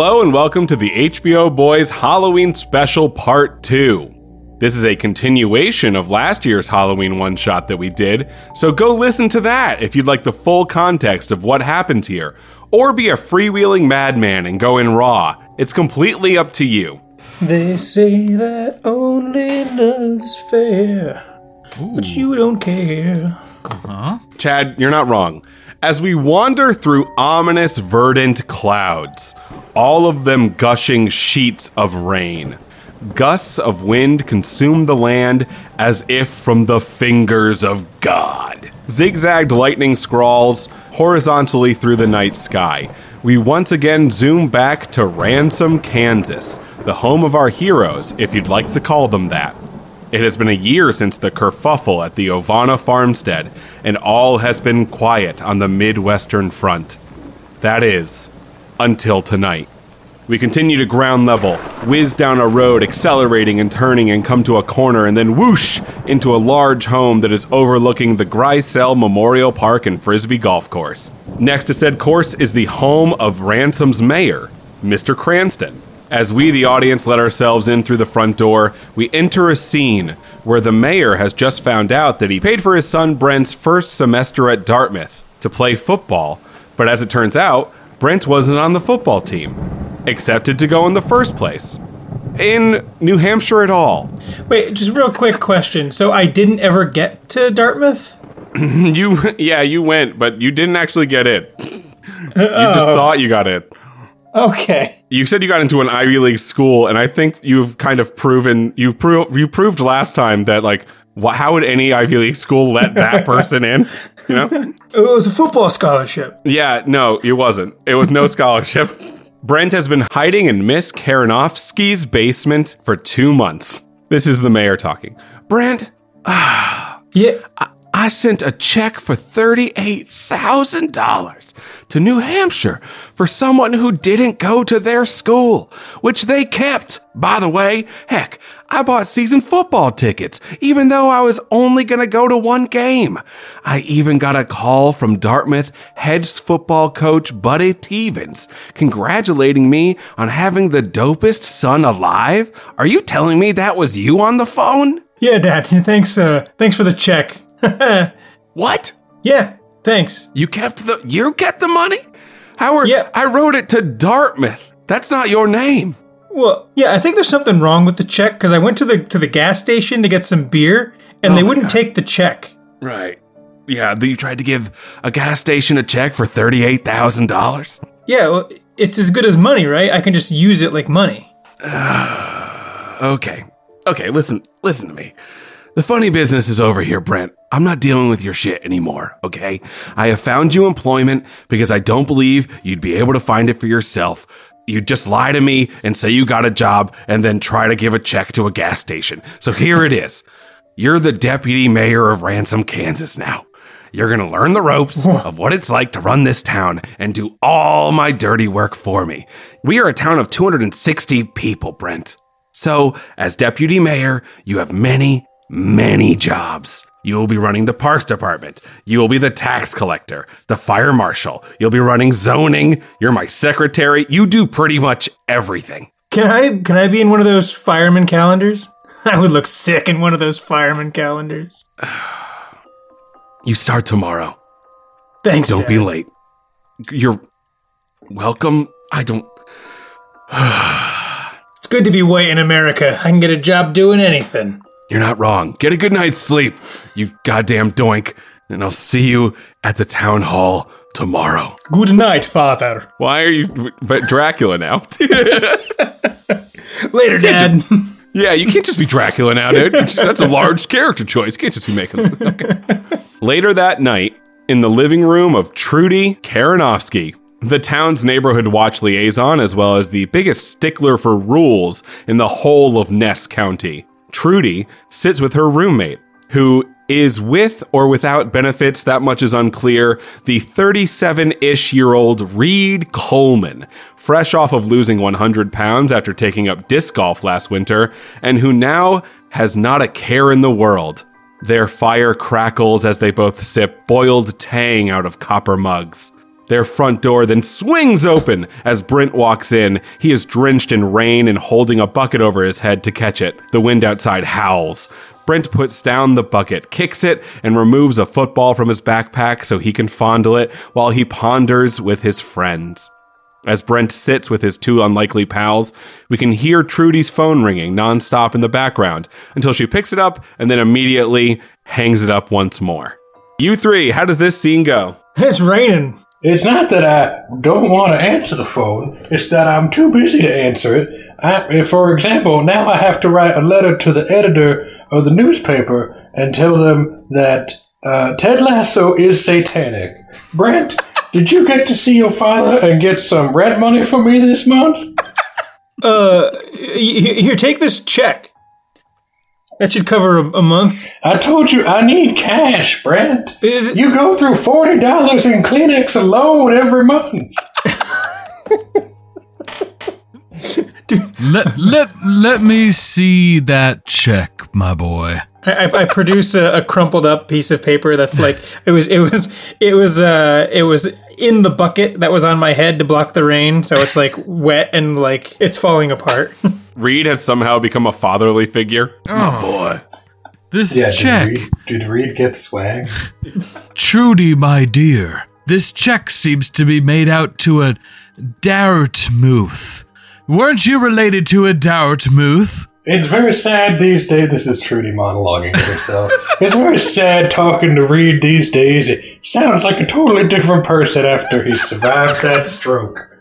Hello and welcome to the HBO BOIZ Halloween Special Part 2. This is a continuation of last year's Halloween one shot that we did, so go listen to that if you'd like the full context of what happens here, or be a freewheeling madman and go in raw. It's completely up to you. They say that only love is fair, but you don't care. Uh-huh. Chad, you're not wrong. As we wander through ominous, verdant clouds, all of them gushing sheets of rain, gusts of wind consume the land as if from the fingers of God. Zigzagged lightning scrawls horizontally through the night sky. We once again zoom back to Ransom, Kansas, the home of our heroes, if you'd like to call them that. It has been a year since the kerfuffle at the Ovana farmstead, and all has been quiet on the Midwestern front. That is, until tonight. We continue to ground level, whiz down a road, accelerating and turning, and come to a corner, and then whoosh into a large home that is overlooking the Grisel Memorial Park and Frisbee Golf Course. Next to said course is the home of Ransom's mayor, Mr. Cranston. As we, the audience, let ourselves in through the front door, we enter a scene where the mayor has just found out that he paid for his son Brent's first semester at Dartmouth to play football, but as it turns out, Brent wasn't on the football team, accepted to go in the first place. In New Hampshire at all. Wait, just real quick question. So I didn't ever get to Dartmouth? You, yeah, you went, but you didn't actually get it. You just oh. thought you got it. Okay. You said you got into an Ivy League school, and I think you've kind of proven you proved you proved last time that like wh- how would any Ivy League school let that person in? You know? It was a football scholarship. Yeah, no, it wasn't. It was no scholarship. Brent has been hiding in Miss Karenovsky's basement for two months. This is the mayor talking. Brent, ah, Yeah. I sent a check for $38,000 to New Hampshire for someone who didn't go to their school, which they kept. By the way, heck, I bought season football tickets, even though I was only going to go to one game. I even got a call from Dartmouth head football coach Buddy Stevens congratulating me on having the dopest son alive. Are you telling me that was you on the phone? Yeah, Dad. Thanks. Uh, thanks for the check. What? yeah. Thanks. You kept the you kept the money? Howard, Yeah. I wrote it to Dartmouth. That's not your name. Well, yeah. I think there's something wrong with the check because I went to the to the gas station to get some beer and oh they wouldn't God. take the check. Right. Yeah, but you tried to give a gas station a check for $38,000. Yeah. Well, it's as good as money, right? I can just use it like money. Okay. Okay, listen, listen to me. The funny business is over here, Brent. I'm not dealing with your shit anymore, okay? I have found you employment because I don't believe you'd be able to find it for yourself. You just lie to me and say you got a job and then try to give a check to a gas station. So here it is. You're the deputy mayor of Ransom, Kansas now. You're going to learn the ropes of what it's like to run this town and do all my dirty work for me. We are a town of 260 people, Brent. So, as deputy mayor, you have many, many jobs. You will be running the parks department. You will be the tax collector, the fire marshal. You'll be running zoning. You're my secretary. You do pretty much everything. Can I can I be in one of those fireman calendars? I would look sick in one of those fireman calendars. You start tomorrow. Thanks. Don't Dad. be late. You're welcome. I don't. It's good to be white in America. I can get a job doing anything. You're not wrong. Get a good night's sleep, you goddamn doink, and I'll see you at the town hall tomorrow. Good night, father. Why are you but Dracula now? Later, Dad. yeah, you can't just be Dracula now, dude. That's a large character choice. You can't just be making. Okay. Later that night, in the living room of Trudy Karanovsky, the town's neighborhood watch liaison, as well as the biggest stickler for rules in the whole of Ness County. Trudy sits with her roommate, who is with or without benefits, that much is unclear, the 37 ish year old Reed Coleman, fresh off of losing 100 pounds after taking up disc golf last winter, and who now has not a care in the world. Their fire crackles as they both sip boiled tang out of copper mugs. Their front door then swings open as Brent walks in. He is drenched in rain and holding a bucket over his head to catch it. The wind outside howls. Brent puts down the bucket, kicks it, and removes a football from his backpack so he can fondle it while he ponders with his friends. As Brent sits with his two unlikely pals, we can hear Trudy's phone ringing nonstop in the background until she picks it up and then immediately hangs it up once more. You three, how does this scene go? It's raining. It's not that I don't want to answer the phone. It's that I'm too busy to answer it. I, for example, now I have to write a letter to the editor of the newspaper and tell them that uh, Ted Lasso is satanic. Brent, did you get to see your father and get some rent money for me this month? Uh, here, take this check. That should cover a, a, month. I told you I need cash, Brent. You go through forty dollars in Kleenex alone every month. let let let me see that check, my boy. I, I produce a, a, crumpled up piece of paper that's like it was it was it was uh it was in the bucket that was on my head to block the rain, so it's like wet and like it's falling apart. Reed has somehow become a fatherly figure. Oh, oh. boy. This yeah, check. Did Reed, did Reed get swag? Trudy, my dear, this check seems to be made out to a Dartmouth. Weren't you related to a Dartmouth? It's very sad these days. This is Trudy monologuing to herself. it's very sad talking to Reed these days. Sounds like a totally different person after he survived that stroke.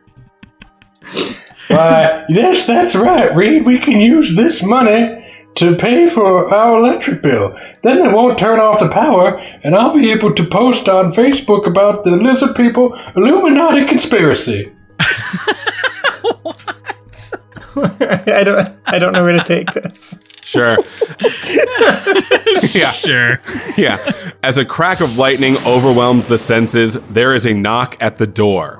Why, yes, that's right, Reed. We can use this money to pay for our electric bill. Then they won't turn off the power, and I'll be able to post on Facebook about the lizard people Illuminati conspiracy. I don't I don't know where to take this. Sure. yeah. Sure. Yeah. As a crack of lightning overwhelms the senses, there is a knock at the door.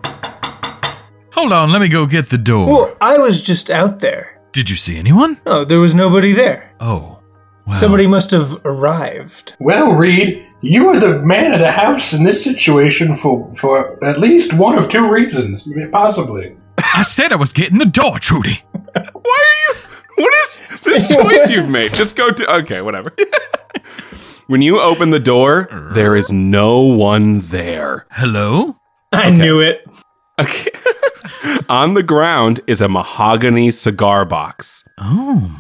Hold on, let me go get the door. Well, I was just out there. Did you see anyone? Oh, there was nobody there. Oh. Well. Somebody must have arrived. Well, Reed, you are the man of the house in this situation for, for at least one of two reasons, possibly. I said I was getting the door, Trudy. Why are you? What is this choice you've made? Just go to. Okay, whatever. when you open the door, there is no one there. Hello? I okay. knew it. Okay. On the ground is a mahogany cigar box. Oh.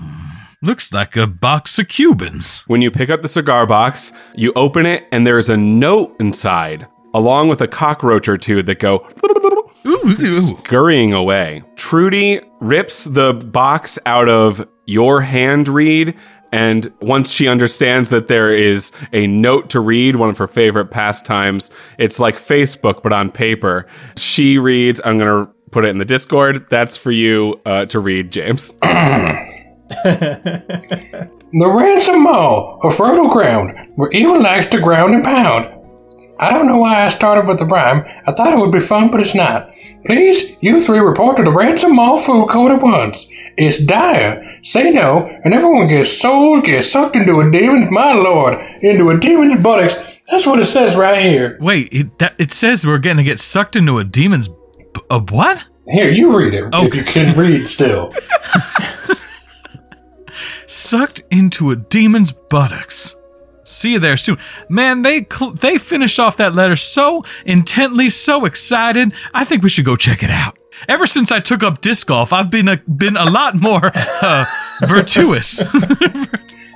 Looks like a box of Cubans. When you pick up the cigar box, you open it, and there's a note inside, along with a cockroach or two that go scurrying away. Trudy rips the box out of your hand, Reed, and once she understands that there is a note to read, one of her favorite pastimes, it's like Facebook, but on paper. She reads, I'm going to put it in the Discord. That's for you uh, to read, James. the ransom mall, a fertile ground, where evil likes to ground and pound. I don't know why I started with the rhyme. I thought it would be fun, but it's not. Please, you three report to the Ransom Mall Food Court at once. It's dire. Say no, and everyone gets sold, gets sucked into a demon's, my lord, into a demon's buttocks. That's what it says right here. Wait, it, that, it says we're going to get sucked into a demon's. A what? Here, you read it okay. if you can read still. sucked into a demon's buttocks. See you there soon. Man, they cl- they finished off that letter so intently, so excited. I think we should go check it out. Ever since I took up disc golf, I've been a been a lot more uh, virtuous.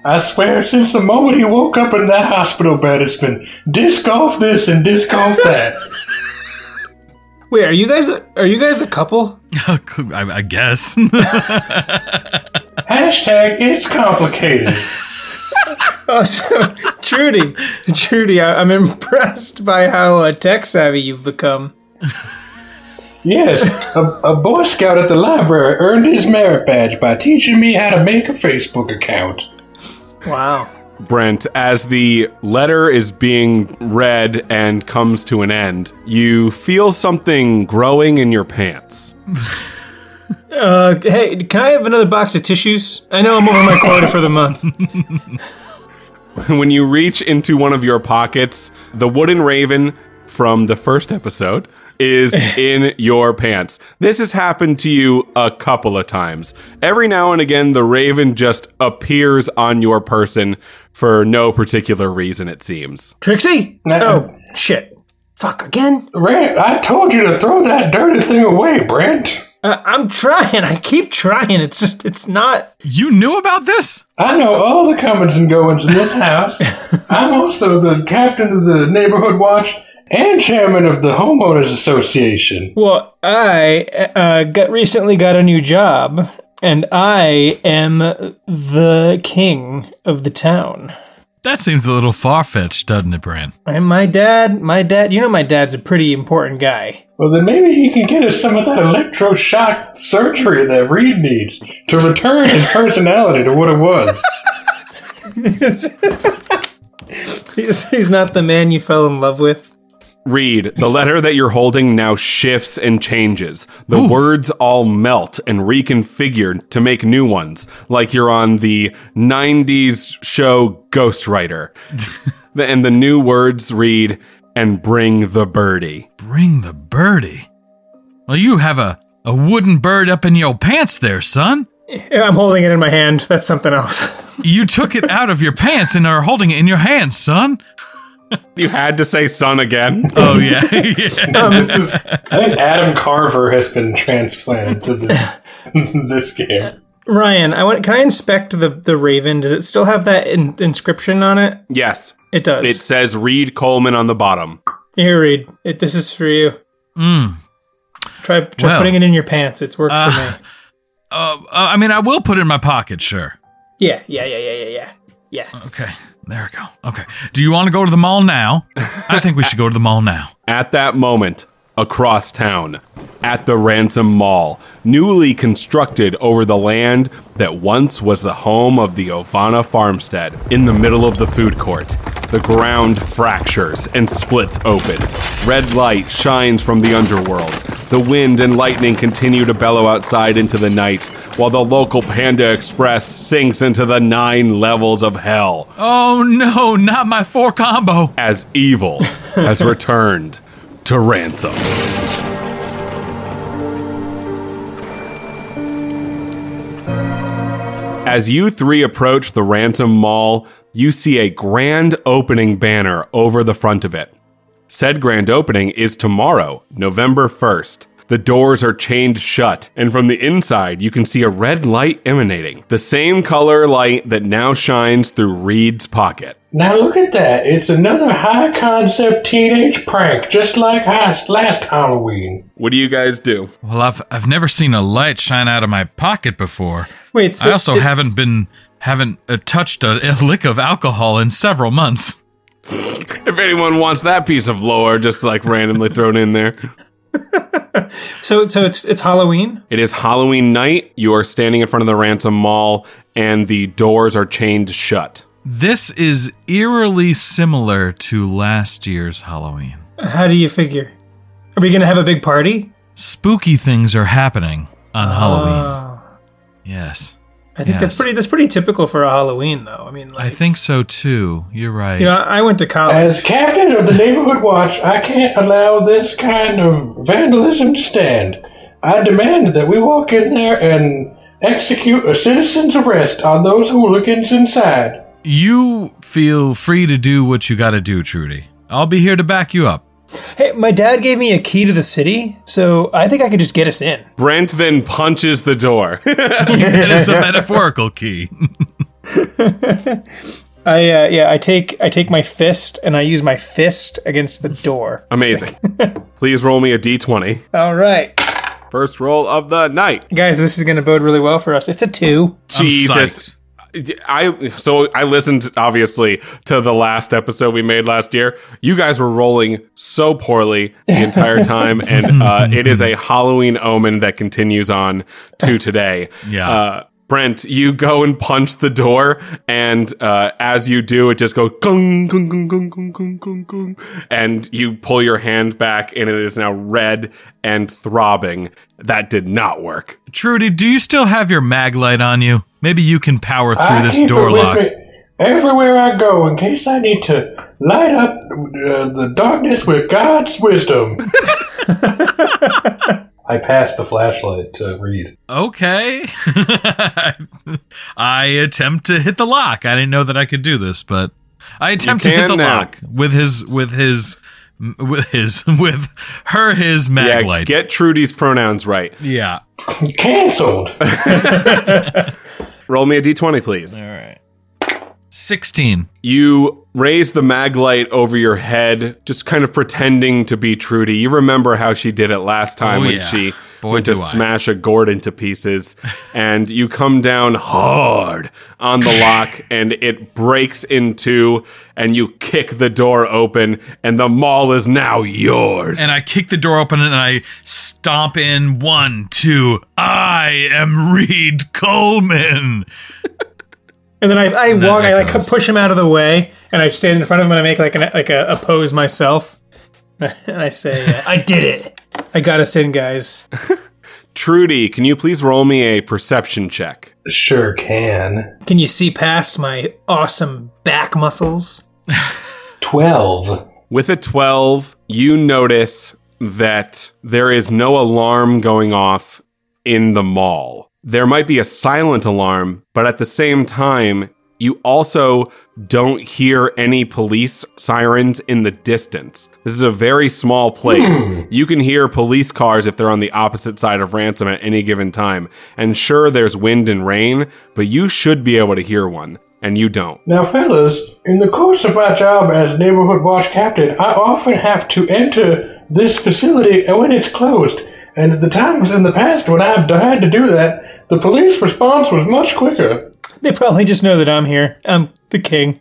I swear, since the moment he woke up in that hospital bed, it's been disc golf this and disc golf that. Wait, are you guys are you guys a couple? I, I guess. Hashtag it's complicated. Oh, so Trudy, Trudy, I, I'm impressed by how uh, tech savvy you've become. Yes, a, a Boy Scout at the library earned his merit badge by teaching me how to make a Facebook account. Wow. Brent, as the letter is being read and comes to an end, you feel something growing in your pants. Uh, hey, can I have another box of tissues? I know I'm over my quota for the month. when you reach into one of your pockets, the wooden raven from the first episode is in your pants. This has happened to you a couple of times. Every now and again, the raven just appears on your person for no particular reason, it seems. Trixie? No. Oh, shit. Fuck, again? Brent, I told you to throw that dirty thing away, Brent. Uh, I'm trying. I keep trying. It's just, it's not. you knew about this? I know all the comings and goings in this house. I'm also the captain of the neighborhood watch and chairman of the homeowners association. Well, I uh, got recently got a new job, and I am the king of the town. That seems a little far fetched, doesn't it, Bran? And my dad, my dad, you know, my dad's a pretty important guy. Well, then maybe he can get us some of that electroshock surgery that Reed needs to return his personality to what it was. He's, he's not the man you fell in love with. Reed, the letter that you're holding now shifts and changes. The words all melt and reconfigure to make new ones, like you're on the 90s show Ghostwriter. And the new words read, and bring the birdie. Bring the birdie. Well, you have a, a wooden bird up in your pants there, son. I'm holding it in my hand. That's something else. You took it out of your pants and are holding it in your hands, son. You had to say son again. Oh, yeah. yeah. this is, I think Adam Carner has been transplanted to this, this game. Ryan, I want. Can I inspect the the raven? Does it still have that in, inscription on it? yes. It does. It says Reed Coleman on the bottom. Here, Reed. It, this is for you. Mm. Try try Well, putting it in your pants. It's worked for me. Uh, uh, I mean, I will put it in my pocket, sure. Yeah, yeah, yeah, yeah, yeah, yeah. Yeah. Okay, there we go. Okay. Do you want to go to the mall now? I think we should go to the mall now. At that moment, across town, at the Ransom Mall, newly constructed over the land that once was the home of the Ovana farmstead, in the middle of the food court, the ground fractures and splits open. Red light shines from the underworld. The wind and lightning continue to bellow outside into the night, while the local Panda Express sinks into the nine levels of hell Oh no, not my four combo. as evil has returned to ransom. As you three approach the Ransom Mall, you see a grand opening banner over the front of it. Said grand opening is tomorrow, November 1st. The doors are chained shut, and from the inside, you can see a red light emanating. The same color light that now shines through Reed's pocket. Now look at that. It's another high concept teenage prank, just like last, last Halloween. What do you guys do? Well, I've I've never seen a light shine out of my pocket before. Wait, so I also it- haven't been haven't uh, touched a, a lick of alcohol in several months. If anyone wants that piece of lore, just like randomly thrown in there. So so it's it's Halloween. It is Halloween night. You are standing in front of the Ransom Mall, and the doors are chained shut. This is eerily similar to last year's Halloween. How do you figure? Are we gonna have a big party? Spooky things are happening on Halloween. Ah. Yes. I think that's pretty. That's pretty typical for a Halloween, though. I mean, like, I think so too. You're right. you know, I went to college. As captain of the neighborhood watch, I can't allow this kind of vandalism to stand. I demand that we walk in there and execute a citizen's arrest on those hooligans inside. You feel free to do what you got to do, Trudy. I'll be here to back you up. Hey, my dad gave me a key to the city, so I think I could just get us in. Brent then punches the door. It is a metaphorical key. I uh, yeah, I take I take my fist and I use my fist against the door. Amazing. Please roll me a d20. All right, First roll of the night. guys, this is going to bode really well for us. It's a two. I'm Jesus. I so I listened obviously to the last episode we made last year. You guys were rolling so poorly the entire time, and uh, it is a Halloween omen that continues on to today. Yeah. Uh, Brent, you go and punch the door, and uh, as you do, it just goes gung, gung, gung, gung, gung, gung, gung, gung, and you pull your hand back, and it is now red and throbbing. That did not work. Trudy, do you still have your mag light on you? Maybe you can power through I this keep door it with lock. me everywhere I go in case I need to light up uh, the darkness with God's wisdom. I passed the flashlight to Reed. Okay. I attempt to hit the lock. I didn't know that I could do this, but I attempt to hit the now. lock with his with his with his with her his mag Yeah, light. get Trudy's pronouns right. yeah. Cancelled. Roll me a d20, please. All right. 16. You raise the mag light over your head, just kind of pretending to be Trudy. You remember how she did it last time Oh, when yeah. she Boy, went to I. smash a gourd into pieces. and you come down hard on the lock, and it breaks in two, and you kick the door open, and the mall is now yours. And I kick the door open and I stomp in one, two. I am Reed Coleman. And then I, I that walk, I like push him out of the way, and I stand in front of him and I make like an like a, a pose myself, and I say, uh, "I did it! I got us in, guys." Trudy, can you please roll me a perception check? Sure can. Can you see past my awesome back muscles? 12. With a 12, you notice that there is no alarm going off in the mall. There might be a silent alarm, but at the same time, you also don't hear any police sirens in the distance. This is a very small place. Hmm. You can hear police cars if they're on the opposite side of Ransom at any given time. And sure, there's wind and rain, but you should be able to hear one, and you don't. Now, fellas, in the course of my job as neighborhood watch captain, I often have to enter this facility when it's closed. And the times in the past when I've had to do that, the police response was much quicker. They probably just know that I'm here. I'm the king.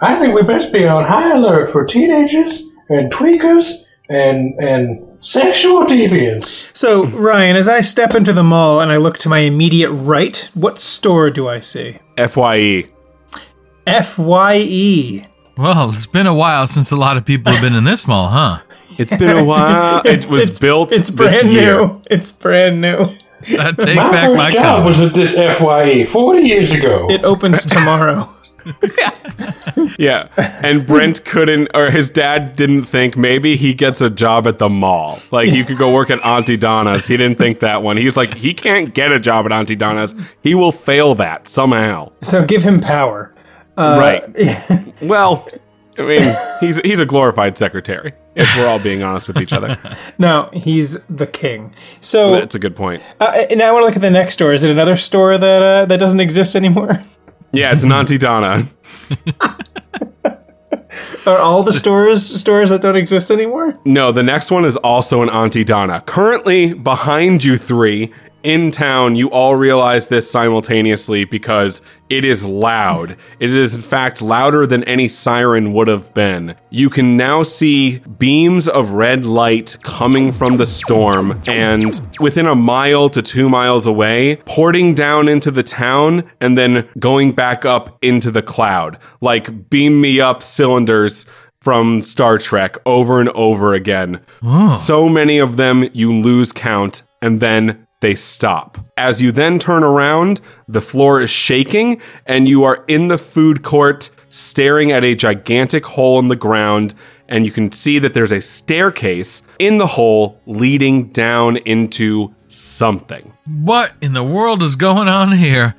I think we best be on high alert for teenagers and tweakers and and sexual deviants. So, Ryan, as I step into the mall and I look to my immediate right, what store do I see? FYE. F Y E. Well, it's been a while since a lot of people have been in this mall, huh? It's been a while. It was It's- built It's this brand year. new. It's brand new. I take My back first my job comment. was at this FYE 40 years ago. It opens tomorrow. Yeah. And Brent couldn't, or his dad didn't think maybe he gets a job at the mall. Like you could go work at Auntie Donna's. He didn't think that one. He was like, he can't get a job at Auntie Donna's. He will fail that somehow. so give him power. Uh, right. Well, I mean, he's he's a glorified secretary. If we're all being honest with each other, No, he's the king. So that's a good point. uh, now I want to look at the next store. Is it another store that uh, that doesn't exist anymore? Yeah, it's an Auntie Donna. Are all the stores stores that don't exist anymore? No, the next one is also an Auntie Donna. Currently behind you three in town, you all realize this simultaneously because it is loud. It is, in fact, louder than any siren would have been. You can now see beams of red light coming from the storm, and within a mile to two miles away, porting down into the town and then going back up into the cloud. Like beam me up cylinders from Star Trek over and over again. So many of them you lose count and then they stop. As you then turn around, the floor is shaking and you are in the food court staring at a gigantic hole in the ground and you can see that there's a staircase in the hole leading down into something. What in the world is going on here?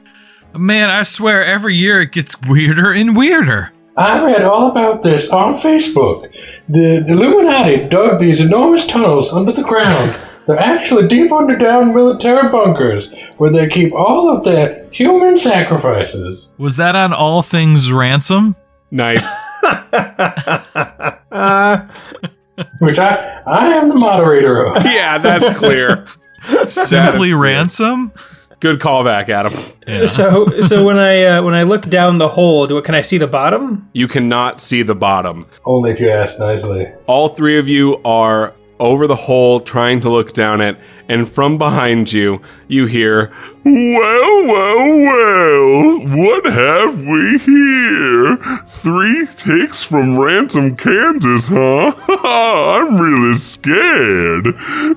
Man, I swear every year it gets weirder and weirder. I read all about this on Facebook. The, the Illuminati dug these enormous tunnels under the ground. They're actually deep underground military bunkers where they keep all of their human sacrifices. Was that on All Things Ransom? Nice. Which I, I am the moderator of. yeah, that's clear. Simply clear. Ransom? Good callback, Adam. So so when I uh, when I look down the hole, do can I see the bottom? You cannot see the bottom. Only if you ask nicely. All three of you are over the hole trying to look down it, and from behind you, you hear, Well, well, well, what have we here? Three ticks from Ransom, Kansas, huh? I'm really scared.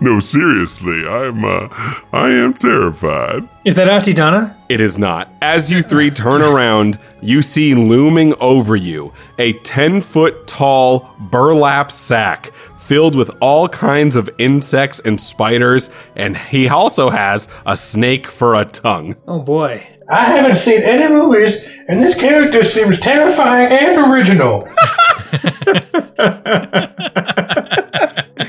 No, seriously, I'm, uh, I am terrified. Is that Auntie Donna? It is not. As you three turn around, you see looming over you a 10 foot tall burlap sack filled with all kinds of insects and spiders, and he also has a snake for a tongue. Oh boy. I haven't seen any movies, and this character seems terrifying and original.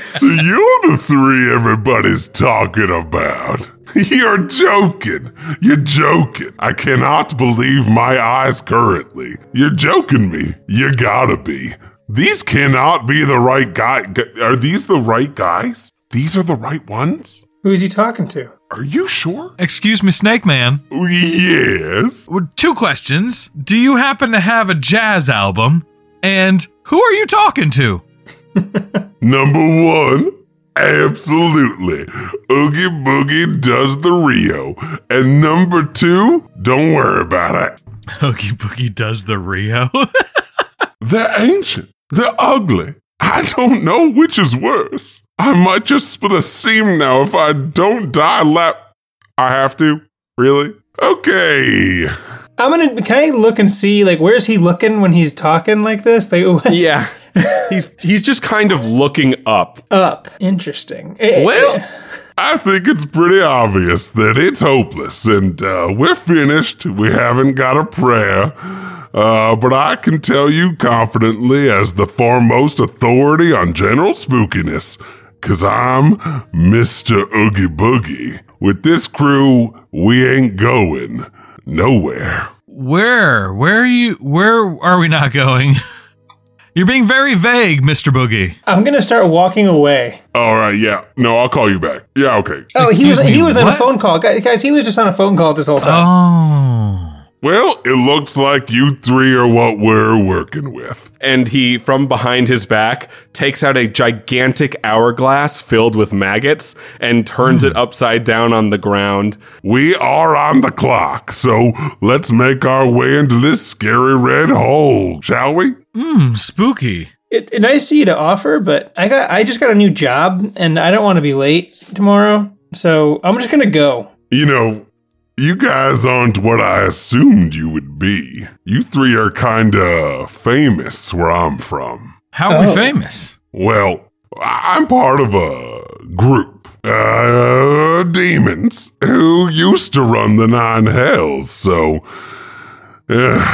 So you're the three everybody's talking about. You're joking. You're joking. I cannot believe my eyes currently. You're joking me. You gotta be. These cannot be the right guy. Are these the right guys? These are the right ones? Who's he talking to? Are you sure? Excuse me, Snake Man. Yes. Well, Two questions. Do you happen to have a jazz album? And who are you talking to? Number one, absolutely. Oogie Boogie does the Rio. And number two, don't worry about it. Oogie Boogie does the Rio. They're ancient. They're ugly. I don't know which is worse. I might just split a seam now if I don't die lap. I have to? Really? Okay. I'm gonna. Can I look and see like where's he looking when he's talking like this? Like Yeah. he's he's just kind of looking up. up. Interesting. Eh, Well, I think it's pretty obvious that it's hopeless and uh, we're finished. We haven't got a prayer. Uh, but I can tell you confidently, as the foremost authority on general spookiness, because I'm Mr. Oogie Boogie. With this crew, we ain't going nowhere. where? Where are you? Where are we not going? You're being very vague, Mr. Boogie. I'm gonna start walking away. All right, yeah. No, I'll call you back. Yeah, okay. Oh, he was me, he was on a phone call, guys. guys, He was just on a phone call this whole time. Oh. Well, it looks like you three are what we're working with. and he, from behind his back, takes out a gigantic hourglass filled with maggots and turns it upside down on the ground. We are on the clock, so let's make our way into this scary red hole, shall we? Hmm, spooky. It, it nice of you to offer, but I got I just got a new job and I don't want to be late tomorrow, so I'm just gonna go. You know, you guys aren't what I assumed you would be. You three are kinda famous where I'm from. How are Oh. we famous? Well, I- I'm part of a group. Uh, demons who used to run the nine hells, so. Uh,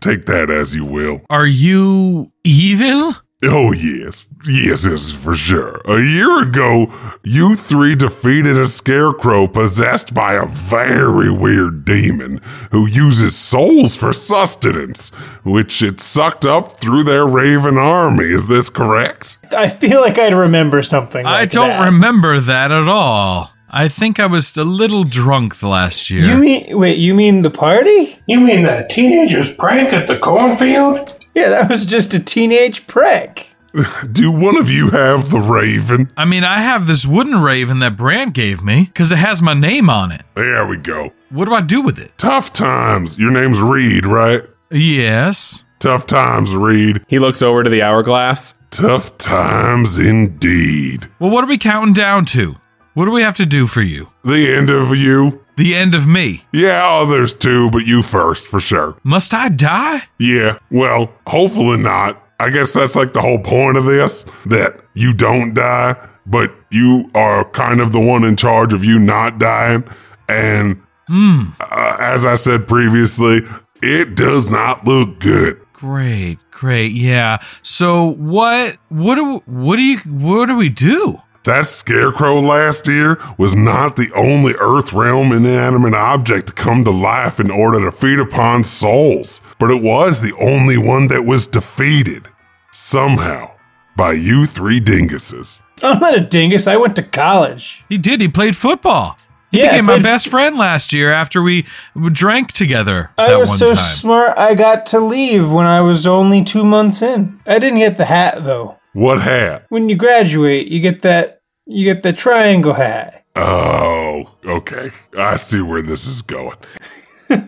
take that as you will. Are you evil? Oh, yes. Yes, yes, for sure. A year ago, you three defeated a scarecrow possessed by a very weird demon who uses souls for sustenance, which it sucked up through their raven army. Is this correct? I feel like I'd remember something. I like don't that. remember that at all. I think I was a little drunk the last year. You mean wait? You mean the party? You mean that teenager's prank at the cornfield? Yeah, that was just a teenage prank. Do one of you have the raven? I mean, I have this wooden raven that Brand gave me because it has my name on it. There we go. What do I do with it? Tough times. Your name's Reed, right? Yes. Tough times, Reed. He looks over to the hourglass. Tough times indeed. Well, what are we counting down to? What do we have to do for you? The end of you? The end of me. Yeah, others too, but you first, for sure. Must I die? Yeah, well, hopefully not. I guess that's like the whole point of this that you don't die, but you are kind of the one in charge of you not dying. And uh, as I said previously, it does not look good. Great, great. Yeah. So what what do what do you what do we do? That scarecrow last year was not the only Earth realm inanimate object to come to life in order to feed upon souls, but it was the only one that was defeated. Somehow. By you three dinguses. I'm not a dingus. I went to college. He did. He played football. He Yeah, became my best friend last year after we drank together I that was one so time. smart. I got to leave when I was only two months in. I didn't get the hat though. What hat? When you graduate, you get that. You get the triangle hat. Oh, okay. I see where this is going.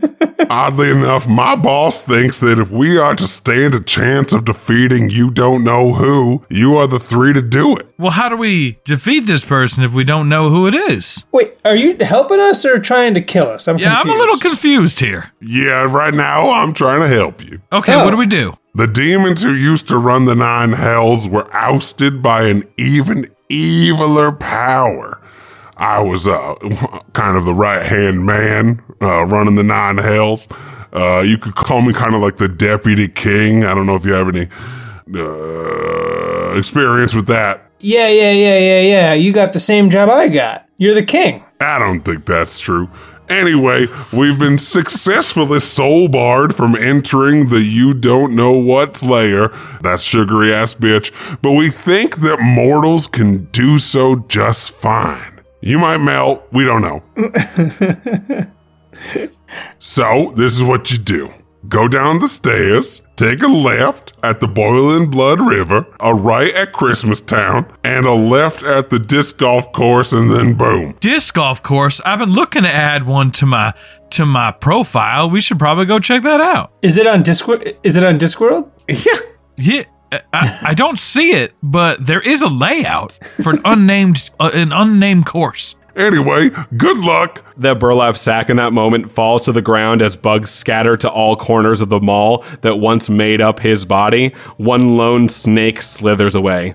Oddly enough, my boss thinks that if we are to stand a chance of defeating you don't know who, you are the three to do it. well, how do we defeat this person if we don't know who it is? Wait, are you helping us or trying to kill us? I'm Yeah, confused. I'm a little confused here. Yeah, right now I'm trying to help you. Okay, Oh. what do we do? The demons who used to run the nine hells were ousted by an even eviler power. I was uh, kind of the right hand man uh, running the nine hells. Uh, you could call me kind of like the deputy king. I don't know if you have any uh, experience with that. Yeah, yeah, yeah, yeah, yeah. You got the same job I got. You're the king. I don't think that's true. Anyway, we've been successfully soul barred from entering the you don't know what's layer. That's sugary ass bitch. But we think that mortals can do so just fine. You might melt. We don't know. so, this is what you do. Go down the stairs, take a left at the Boiling Blood River, a right at Christmas Town, and a left at the disc golf course, and then boom. Disc golf course. I've been looking to add one to my to my profile. We should probably go check that out. Is it on Discord? Is it on Discworld? Yeah, I, I don't see it, but there is a layout for an unnamed uh, an unnamed course. Anyway, good luck. The burlap sack in that moment falls to the ground as bugs scatter to all corners of the mall that once made up his body. One lone snake slithers away.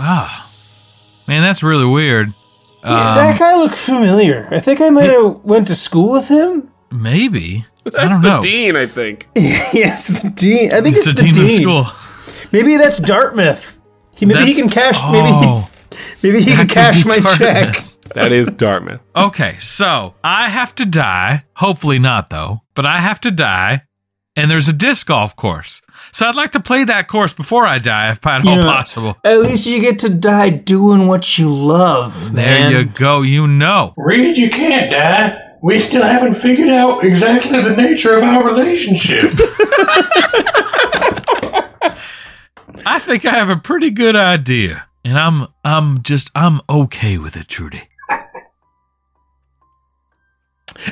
Ah, Man, that's really weird. Yeah, that guy looked familiar. I think I might have went to school with him. Maybe I don't know. Dean, I think. yes, the dean. I think it's, It's the the dean. dean of school. Maybe that's Dartmouth. He maybe he can cash. Oh. Maybe maybe he can cash my Dartmouth. check. That is Dartmouth. Okay, so I have to die. Hopefully not, though. But I have to die, and there's a disc golf course. So I'd like to play that course before I die, if at all know, possible. At least you get to die doing what you love, There man. you go. You know. Reed, you can't die. We still haven't figured out exactly the nature of our relationship. I think I have a pretty good idea, and I'm I'm just I'm okay with it, Trudy.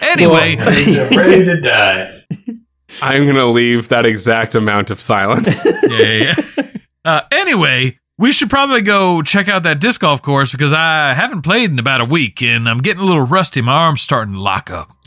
Anyway, You're ready to die. I'm going to leave that exact amount of silence. yeah, yeah. yeah. Uh, anyway, we should probably go check out that disc golf course because I haven't played in about a week and I'm getting a little rusty. My arm's starting to lock up.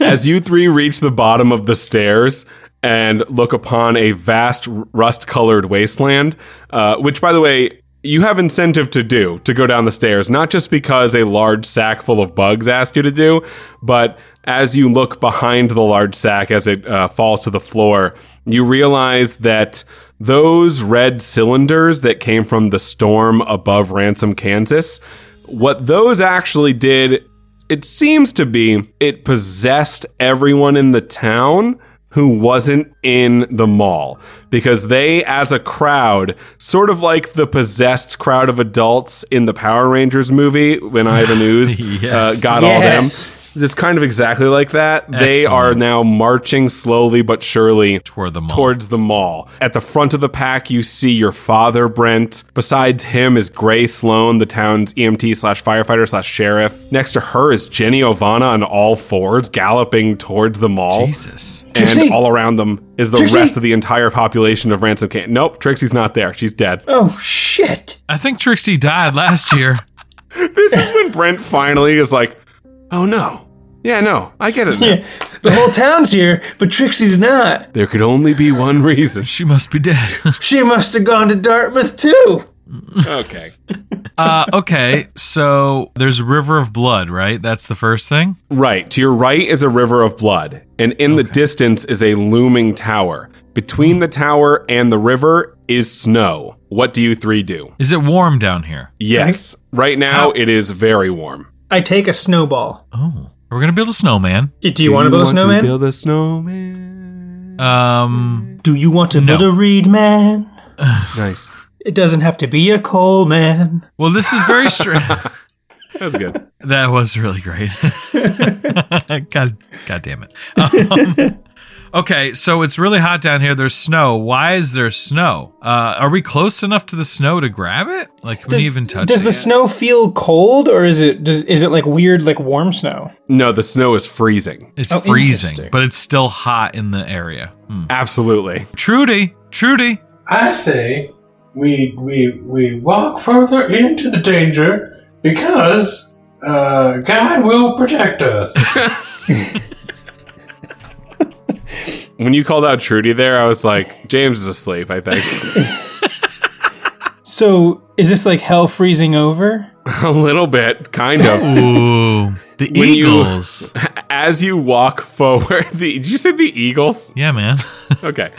As you three reach the bottom of the stairs and look upon a vast rust colored wasteland, uh, which, by the way, you have incentive to do to go down the stairs, not just because a large sack full of bugs asked you to do, but as you look behind the large sack as it uh, falls to the floor, you realize that those red cylinders that came from the storm above Ransom, Kansas, what those actually did it seems to be it possessed everyone in the town who wasn't in the mall because they as a crowd sort of like the possessed crowd of adults in the power rangers movie when ivan ooze Yes. uh, got Yes. all them it's kind of exactly like that they are now marching slowly but surely Toward the mall. towards the mall. At the front of the pack, you see your father, Brent. Besides him is Gray Sloan, the town's EMT slash firefighter slash sheriff. Next to her is Jenny Ovana on all fours, galloping towards the mall. Jesus. And Trixie! all around them is the Trixie! rest of the entire population of Ransom Can. Nope, Trixie's not there. She's dead. Oh shit! I think Trixie died last year. this is when Brent finally is like, oh no. Yeah, no, I get it. Yeah, the whole town's here, but Trixie's not. There could only be one reason. She must be dead. She must have gone to Dartmouth too. Okay. Uh, okay, so there's a river of blood, right? That's the first thing. Right. To your right is a river of blood, and in the distance is a looming tower. Between the tower and the river is snow. What do you three do? Is it warm down here? Yes. Right now it is very warm. I take a snowball. Oh, we're gonna build a snowman. Do you want to build a snowman? To build a snowman. Um, Do you want to No. build a reed man? Nice. It doesn't have to be a coal man. well, this is very strange. That was good. that was really great. God, God damn it. Um, okay, so it's really hot down here. There's snow. Why is there snow? Uh, are we close enough to the snow to grab it? Like, can we even touch it. Does it? the snow feel cold, or is it does is it like weird, like warm snow? No, the snow is freezing. It's Oh, freezing, but it's still hot in the area. Hmm. Absolutely. Trudy, Trudy. I say we we we walk further into the danger because uh, God will protect us. When you called out Trudy there, I was like, James is asleep, I think. So is this like hell freezing over? a little bit, kind of. Ooh, the When you- Eagles. As you walk forward, the, did you say the Eagles? yeah, man. Okay.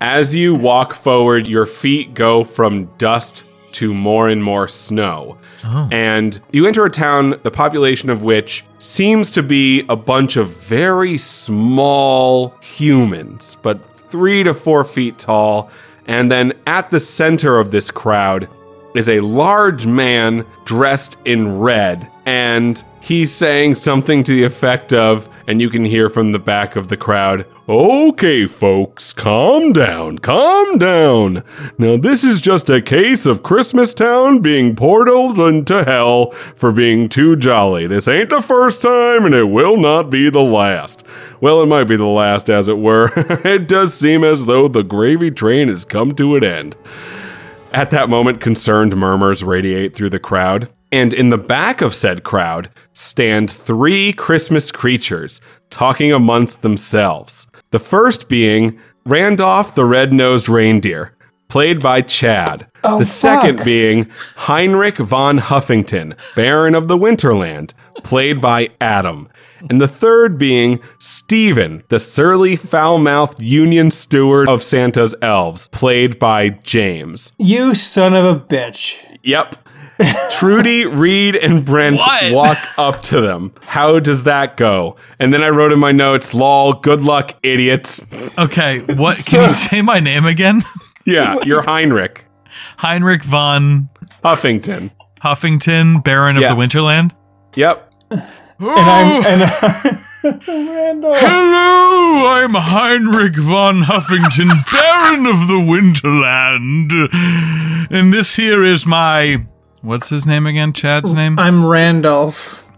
As you walk forward, your feet go from dust to more and more snow. Oh. And you enter a town, the population of which seems to be a bunch of very small humans, but three to four feet tall. And then at the center of this crowd is a large man dressed in red. And he's saying something to the effect of, and you can hear from the back of the crowd, Okay, folks, calm down, calm down. Now, this is just a case of Christmas Town being portaled into hell for being too jolly. This ain't the first time, and it will not be the last. Well, it might be the last, as it were. it does seem as though the gravy train has come to an end. At that moment, concerned murmurs radiate through the crowd, and in the back of said crowd stand three Christmas creatures talking amongst themselves. The first being Randolph the Red Nosed Reindeer, played by Chad. Oh, the second fuck. being Heinrich von Huffington, Baron of the Winterland, played by Adam. And the third being Stephen, the surly, foul mouthed Union Steward of Santa's elves, played by James. You son of a bitch. Yep. Trudy, Reed, and Brent What? walk up to them. How does that go? And then I wrote in my notes, lol, good luck, idiots. Okay, what? Can you say my name again? Yeah, you're Heinrich Heinrich von Huffington. Huffington, Baron of Yeah. the Winterland. Yep. And I'm and Randall. Hello, I'm Heinrich von Huffington, Baron of the Winterland. And this here is my. What's his name again? Chad's name? I'm Randolph.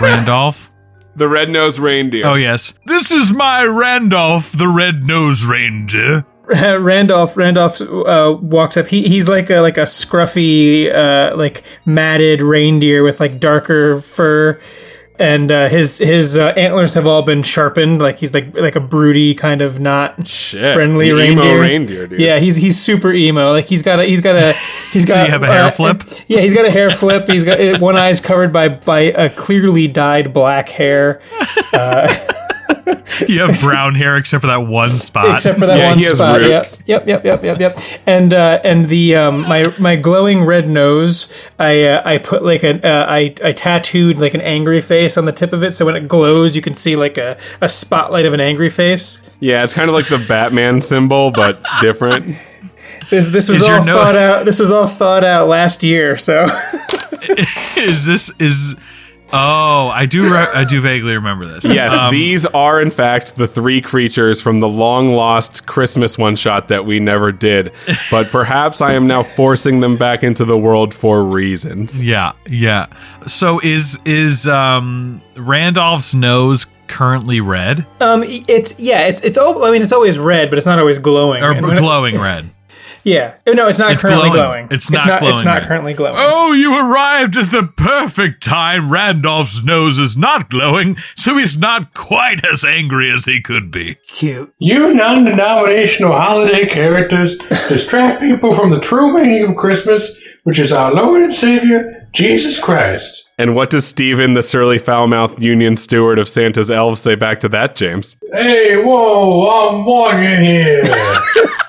Randolph? The red nosed reindeer. Oh, yes. This is my Randolph, the red nosed reindeer. Randolph Randolph uh, walks up. He he's like a like a scruffy uh, like matted reindeer with like darker fur, and uh, his his uh, antlers have all been sharpened. Like he's like like a broody kind of not Shit. friendly The reindeer. emo reindeer, dude. Yeah, he's he's super emo. Like he's got a he's got a he's got he have a hair uh, flip? Yeah, he's got a hair flip. He's got uh, one eye's covered by by a clearly dyed black hair. You have brown hair except for that one spot. except for that Yeah, one he has spot. Yep, roots. yep, yep, yep, yep, yep. And uh, and the um, my my glowing red nose, I uh, I put like a uh, I I tattooed like an angry face on the tip of it, so when it glows, you can see like a, a spotlight of an angry face. Yeah, it's kind of like the Batman symbol, but different. This this was Is all no- thought out. This was all thought out last year. So is this is Oh, I do re- I do vaguely remember this. Yes, Um, these are in fact the three creatures from the long lost Christmas one shot that we never did. But perhaps I am now forcing them back into the world for reasons. Yeah, yeah. So is is um Randolph's nose currently red um, it's yeah, it's it's. I mean, it's always red, but it's not always glowing. or And when it- glowing red? Yeah. No, it's not It's currently glowing. glowing. It's not It's glowing, not right. currently glowing. Oh, you arrived at the perfect time. Randolph's nose is not glowing, so he's not quite as angry as he could be. Cute. You non denominational holiday characters distract people from the true meaning of Christmas, which is our Lord and Savior, Jesus Christ. And what does Stephen, the surly foul-mouthed union steward of Santa's elves, say back to that, James? Hey, whoa, I'm walking here.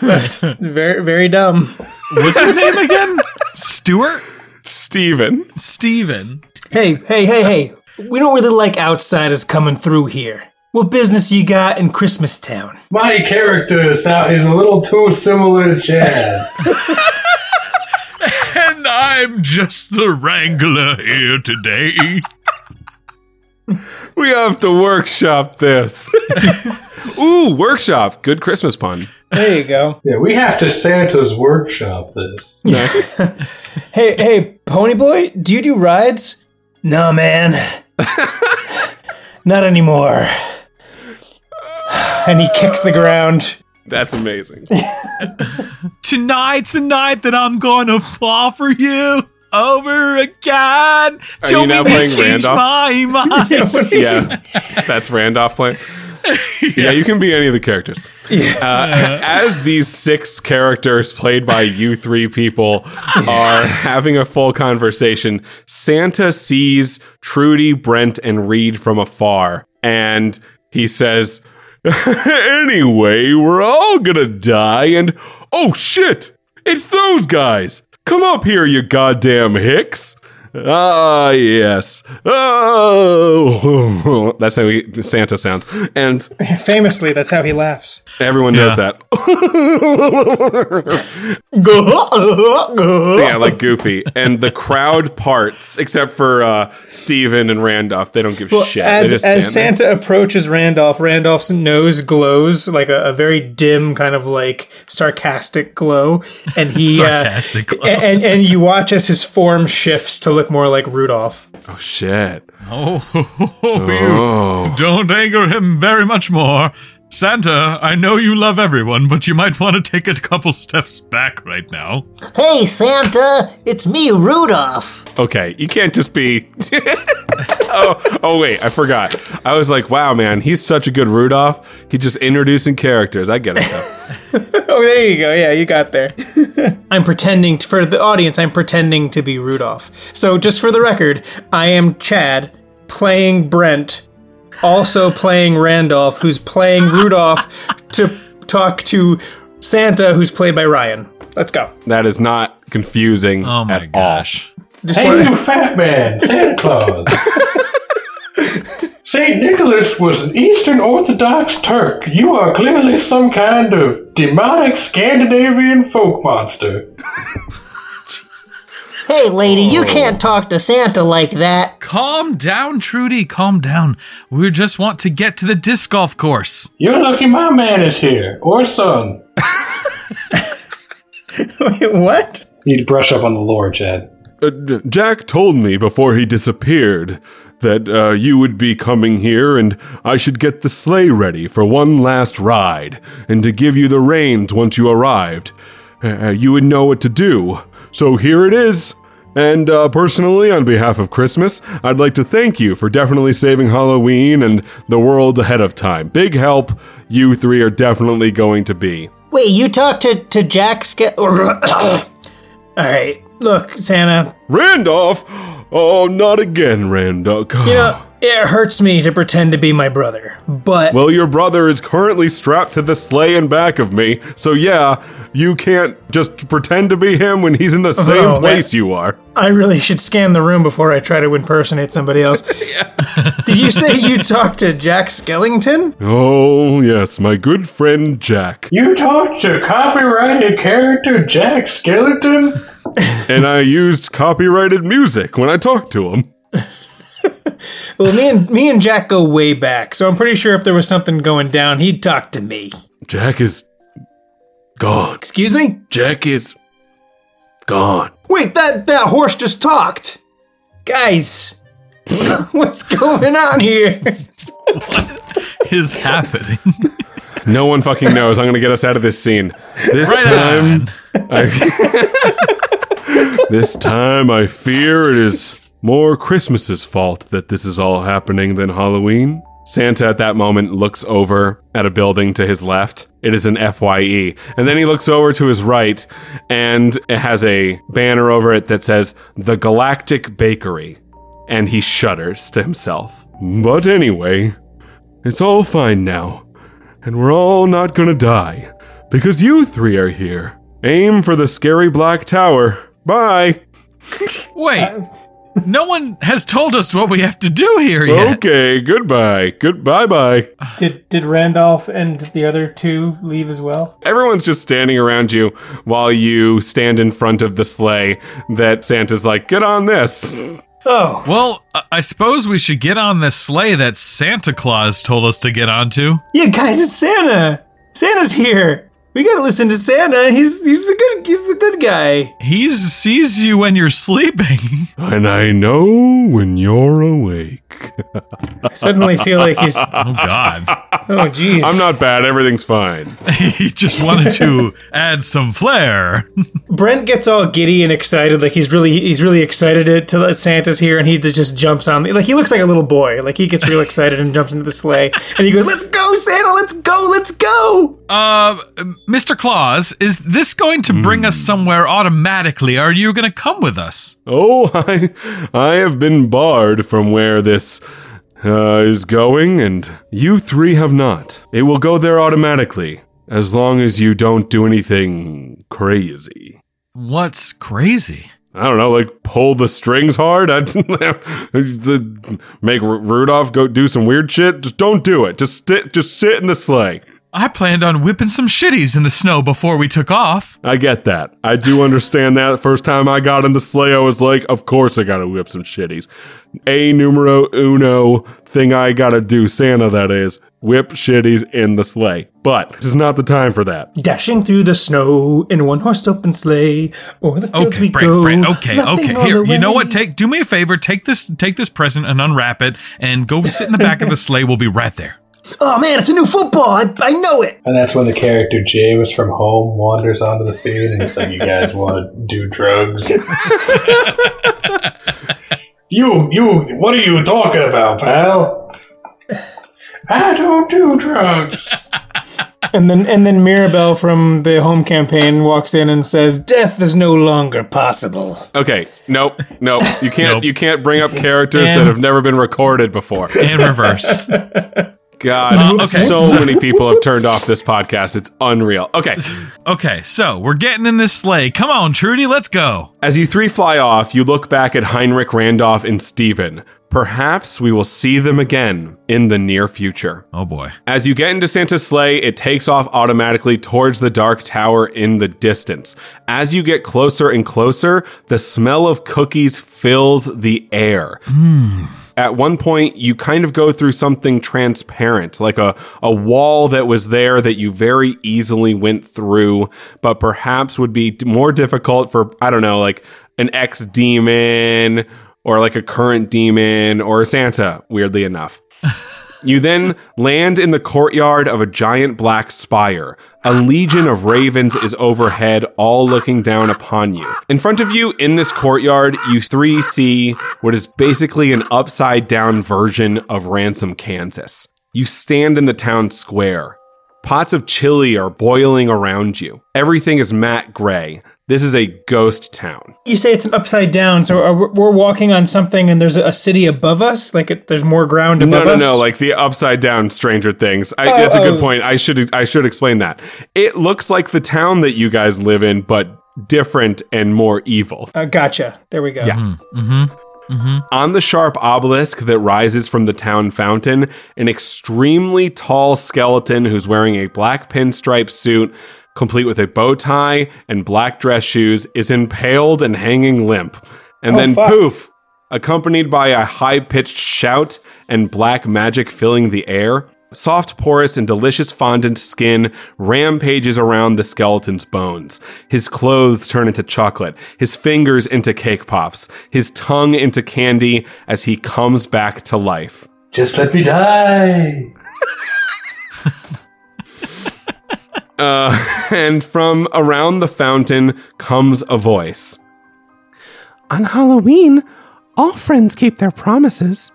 That's very, very dumb. What's his name again? Stuart? Stephen. Steven. Hey, hey, hey, hey. We don't really like outsiders coming through here. What business you got in Christmas Town? My character sound is a little too similar to Chaz. And I'm just the wrangler here today. We have to workshop this. Ooh, workshop. Good Christmas pun. There you go. yeah, we have to Santa's workshop this. Hey, hey, Pony Boy, do you do rides? No, man. Not anymore. And he kicks the ground. That's amazing. Tonight's the night that I'm gonna fall for you over again. Are Tell you now me to playing change Randolph? My mind. yeah, that's Randolph playing. Yeah, you can be any of the characters. Uh, as these six characters played by you three people are having a full conversation, Santa sees Trudy, Brent, and Reed from afar, and he says, Anyway, we're all gonna die, and oh shit, it's those guys! Come up here, you goddamn hicks! Ah, yes. Oh, that's how he, Santa sounds. And Famously, that's how he laughs. everyone Yeah. does that. yeah, like Goofy. And the crowd parts, except for uh, Steven and Randolph. They don't give shit. as as stand Santa approaches Randolph, Randolph's nose glows like a, a very dim, kind of like sarcastic glow, and he Sarcastic uh, glow. And, and you watch as his form shifts to look more like Rudolph. Oh, shit. Oh, Oh. you don't anger him very much more. Santa, I know you love everyone, but you might want to take a couple steps back right now. Hey, Santa, it's me, Rudolph. Okay, you can't just be. oh, oh wait, I forgot. I was like, wow, man, he's such a good Rudolph. He's just introducing characters. I get it. Oh, there you go. Yeah, you got there. I'm pretending to, for the audience. I'm pretending to be Rudolph. So, just for the record, I am Chad playing Brent, also playing Randolph, who's playing Rudolph to talk to Santa, who's played by Ryan. Let's go. that is not confusing Oh my at gosh. Just Hey, wanna- you fat man, Santa Claus. St. Nicholas was an Eastern Orthodox Turk. You are clearly some kind of demonic Scandinavian folk monster. Hey, lady, you can't talk to Santa like that. Calm down, Trudy. Calm down. We just want to get to the disc golf course. You're lucky my man is here, or son. Wait, what? Need to brush up on the lore, Chad. Uh, Jack told me before he disappeared that uh, you would be coming here and I should get the sleigh ready for one last ride and to give you the reins once you arrived. Uh, you would know what to do. So here it is. And uh, personally, on behalf of Christmas, I'd like to thank you for definitely saving Halloween and the world ahead of time. Big help you three are definitely going to be. Wait, you talked to, to Jack Ske- All right. Look, Santa, Randolph! Oh, not again, Randolph. you know, it hurts me to pretend to be my brother, but Well, your brother is currently strapped to the sleigh in back of me, so yeah, you can't just pretend to be him when he's in the oh, same Oh, man. place you are. I really should scan the room before I try to impersonate somebody else. Did you say you talked to Jack Skellington? Oh, yes, my good friend Jack. You talked to copyrighted character Jack Skellington? and I used copyrighted music when I talked to him. Well, me and me and Jack go way back, so I'm pretty sure if there was something going down, he'd talk to me. Jack is gone. Excuse me? Jack is gone. Wait, that that horse just talked. Guys, what's going on here? what is happening. No one fucking knows. I'm gonna get us out of this scene. This Right time, on. I, this time I fear it is more Christmas's fault that this is all happening than Halloween. Santa at that moment looks over at a building to his left. It is an FYE. And then he looks over to his right and it has a banner over it that says The Galactic Bakery. And he shudders to himself. But anyway, it's all fine now. And we're all not gonna die. Because you three are here. Aim for the scary black tower. Bye. Wait, uh, no one has told us what we have to do here yet. Okay, goodbye. Goodbye bye. Did did Randolph and the other two leave as well? Everyone's just standing around you while you stand in front of the sleigh that Santa's like, get on this. Oh, Well, I- I suppose we should get on this sleigh that Santa Claus told us to get onto. yeah, guys, it's Santa. Santa's here. We gotta listen to Santa. He's he's the good he's the good guy. He sees you when you're sleeping. And I know when you're awake. I suddenly feel like he's Oh God, oh jeez. I'm not bad. Everything's fine. he just wanted to add some flair. Brent gets all giddy and excited, like he's really he's really excited to, to that Santa's here, and he just jumps on. Me. Like he looks like a little boy. Like he gets real excited and jumps into the sleigh, and he goes, "Let's go, Santa! Let's go! Let's go!" Uh, Mr. Claus, is this going to bring us somewhere automatically? Are you going to come with us? Oh, I, I have been barred from where this uh, is going, and you three have not. It will go there automatically, as long as you don't do anything crazy. What's crazy? I don't know, like pull the strings hard. I make Rudolph go do some weird shit. Just don't do it. Just sit, just sit in the sleigh. I planned on whipping some shitties in the snow before we took off. I get that. I do understand that. The first time I got in the sleigh, I was like, of course I gotta whip some shitties. A numero uno thing I gotta do, Santa that is, whip shitties in the sleigh. But this is not the time for that. Dashing through the snow in a one-horse open sleigh, o'er the fields Okay, we Brent, go. Brent, okay, okay. Here, you know what? Take do me a favor. Take this, take this present and unwrap it, and go sit in the back of the sleigh. We'll be right there. Oh man, it's a new football. I, I know it. And that's when the character James from Home wanders onto the scene and he's like, "You guys want to do drugs?" you, you, what are you talking about, pal? I don't do drugs. And then and then Mirabelle from the home campaign walks in and says, "Death is no longer possible." Okay, nope, nope. You can't Nope. you can't bring up characters And- that have never been recorded before. And reverse. God, Uh, okay. so many people have turned off this podcast. It's unreal. Okay. Okay, so we're getting in this sleigh. Come on, Trudy, let's go. As you three fly off, you look back at Heinrich, Randolph, and Steven. Perhaps we will see them again in the near future. Oh boy. As you get into Santa's sleigh, it takes off automatically towards the dark tower in the distance. As you get closer and closer, the smell of cookies fills the air. At one point, you kind of go through something transparent, like a, a wall that was there that you very easily went through, but perhaps would be more difficult for, I don't know, like an ex demon or like a current demon or Santa, weirdly enough. You then land in the courtyard of a giant black spire. A legion of ravens is overhead, all looking down upon you. In front of you, in this courtyard, you three see what is basically an upside down version of Ransom, Kansas. You stand in the town square. Pots of chili are boiling around you. Everything is matte gray. This is a ghost town. You say it's an upside down, so are, we- we're walking on something, and there's a city above us. Like it, there's more ground above no, us. no! Like the upside down Stranger Things. I, oh, that's a oh. good point. I should I should explain that. It looks like the town that you guys live in, but different and more evil. Uh, gotcha. There we go. Yeah. Mm-hmm. Mm-hmm. Mm-hmm. On the sharp obelisk that rises from the town fountain, an extremely tall skeleton who's wearing a black pinstripe suit, complete with a bow tie and black dress shoes, is impaled and hanging limp. And Oh, then fuck. poof, accompanied by a high pitched shout and black magic filling the air. Soft, porous, and delicious fondant skin rampages around the skeleton's bones. His clothes turn into chocolate, his fingers into cake pops, his tongue into candy as he comes back to life. Just let me die. Uh, and from around the fountain comes a voice. On Halloween, all friends keep their promises.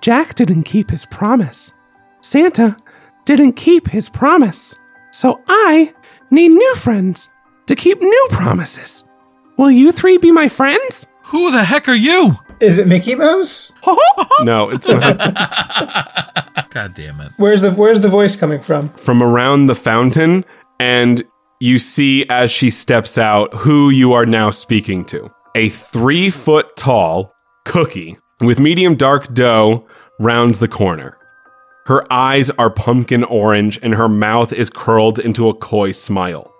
Jack didn't keep his promise. Santa didn't keep his promise. So I need new friends to keep new promises. Will you three be my friends? Who the heck are you? Is it Mickey Mouse? No, it's not. God damn it. Where's the Where's the voice coming from? from around the fountain, and you see as she steps out who you are now speaking to. A three foot tall cookie with medium dark dough rounds the corner. Her eyes are pumpkin orange, and her mouth is curled into a coy smile.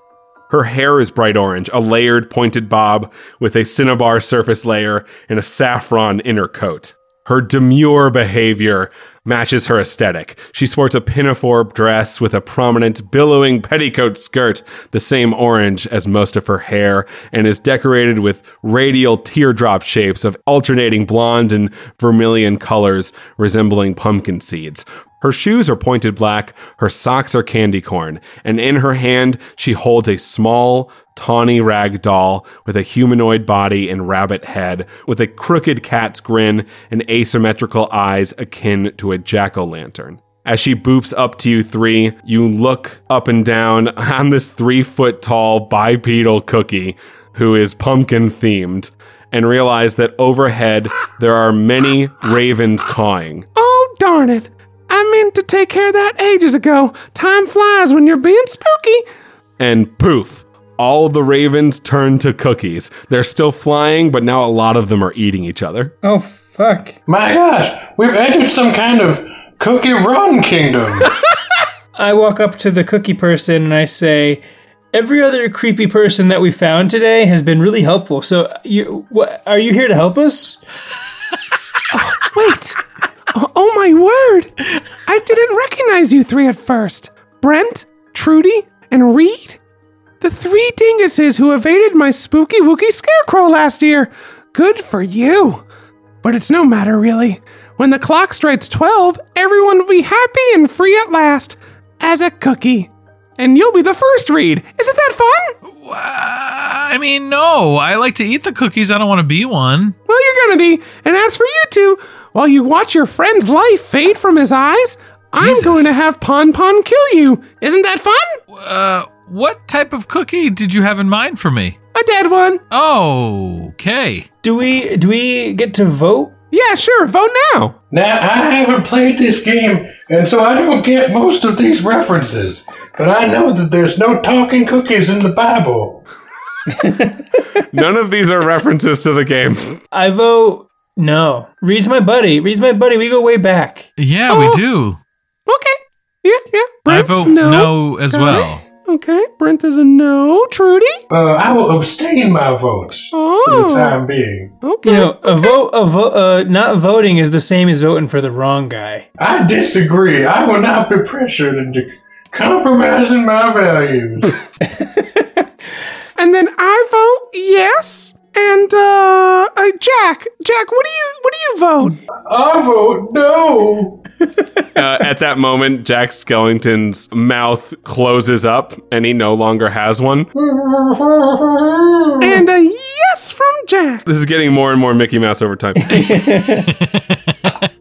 Her hair is bright orange, a layered pointed bob with a cinnabar surface layer and a saffron inner coat. Her demure behavior matches her aesthetic. She sports a pinafore dress with a prominent, billowing petticoat skirt, the same orange as most of her hair, and is decorated with radial teardrop shapes of alternating blonde and vermilion colors resembling pumpkin seeds. Her shoes are pointed black, her socks are candy corn, and in her hand she holds a small, tawny rag doll with a humanoid body and rabbit head, with a crooked cat's grin and asymmetrical eyes akin to a jack o' lantern. As she boops up to you three, you look up and down on this three foot tall bipedal cookie who is pumpkin themed and realize that overhead there are many ravens cawing. Oh, darn it. I meant to take care of that ages ago. Time flies when you're being spooky. and poof, all of the ravens turn to cookies. They're still flying, but now a lot of them are eating each other. Oh fuck! My gosh, we've entered some kind of cookie run kingdom. I walk up to the cookie person and I say, "Every other creepy person that we found today has been really helpful. So, you, what, are you here to help us?" Wait. Oh, oh my word. I didn't recognize you three at first. Brent, Trudy, and Reed? The three dinguses who evaded my spooky wookie scarecrow last year. Good for you. But it's no matter, really. When the clock strikes 12, everyone will be happy and free at last. As a cookie. And you'll be the first Reed. Isn't that fun? Uh, I mean, no. I like to eat the cookies. I don't want to be one. Well, you're gonna be. And as for you two, while you watch your friend's life fade from his eyes, I'm going to have Pon Pon kill you. Isn't that fun? Uh, what type of cookie did you have in mind for me? A dead one. Okay. Do we do we get to vote? Yeah, sure. Vote now. now, I haven't played this game, and so I don't get most of these references. But I know that there's no talking cookies in the Bible. None of these are references to the game. I vote no. Reed's my buddy. Reed's my buddy. We go way back. Yeah, Oh. we do. Okay. Yeah, yeah. I vote no, as Okay. well. Okay. Brent is a no. Trudy? Uh, I will abstain my votes for the Oh. time being. Okay. You know, a vote, a vote, uh, not voting is the same as voting for the wrong guy. I disagree. I will not be pressured into compromising my values. and then I vote yes. And uh, uh Jack, Jack, what do you what do you vote? I vote no. Uh, at that moment, Jack Skellington's mouth closes up and he no longer has one. And a yes from Jack. This is getting more and more Mickey Mouse over time.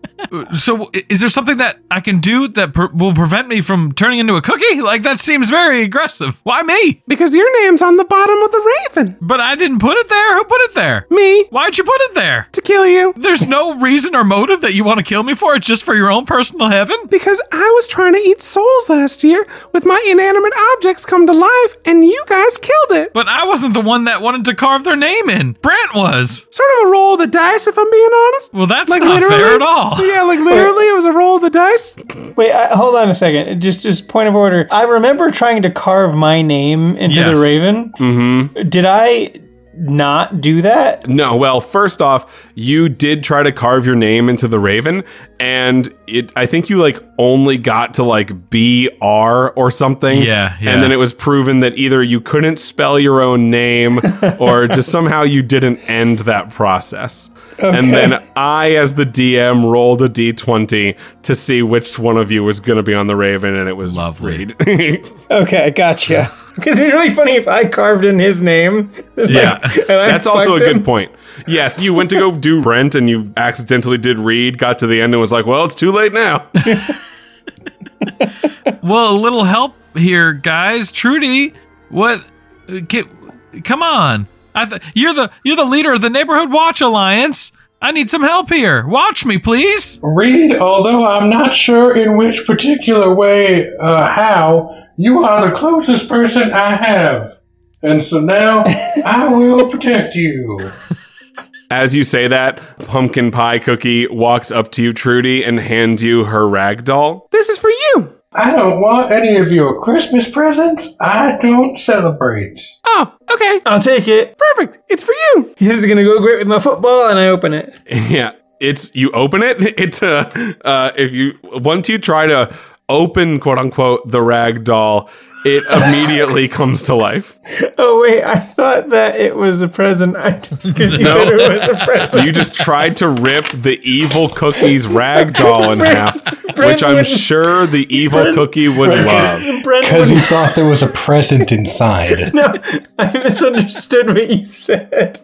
So, is there something that I can do that per- will prevent me from turning into a cookie? Like, that seems very aggressive. Why me? Because your name's on the bottom of the raven. But I didn't put it there. Who put it there? Me Why'd you put it there? to kill you. There's no reason or motive that you want to kill me for. It's just for your own personal heaven. Because I was trying to eat souls last year with my inanimate objects come to life, and you guys killed it. But I wasn't the one that wanted to carve their name in. Brant was. Sort of a roll of the dice, if I'm being honest. Well, that's not fair at all. Yeah, like literally, it was a roll of the dice. Wait, I, hold on a second. Just, just point of order. I remember trying to carve my name into Yes. the raven. Mm-hmm. Did I? not do that? No, well, first off, you did try to carve your name into the raven, and it I think you like only got to like BR or something. Yeah, yeah. And then it was proven that either you couldn't spell your own name or just somehow you didn't end that process. And then I, as the DM, rolled a d20 to see which one of you was going to be on the raven, and it was Lovely. Reed. Okay, gotcha. Because it'd be really funny if I carved in his name. Yeah, like- and I that's also a fucked good him. point. Yes, you went to go do Brent and you accidentally did Reed, got to the end and was like, well, it's too late now. Well, a little help here, guys. Trudy, what? Uh, Get, come on! I th- you're the you're the leader of the neighborhood watch alliance. I need some help here. Watch me, please. Reed, although I'm not sure in which particular way, uh, how, you are the closest person I have. And so now I will protect you. As you say that, Pumpkin Pie Cookie walks up to you, Trudy, and hands you her rag doll. This is for you. I don't want any of your Christmas presents. I don't celebrate. Oh, okay. I'll take it. Perfect. It's for you. This is gonna go great with my football, and I open it. Yeah, it's you open it. It's uh, uh if you once you try to open quote unquote the rag doll, it immediately comes to life. Oh wait, I thought that it was a present. Because you No. said it was a present. You just tried to rip the evil cookie's rag doll in half, which I'm sure the evil cookie would love. Brent Because he thought there was a present inside. no, I misunderstood what you said.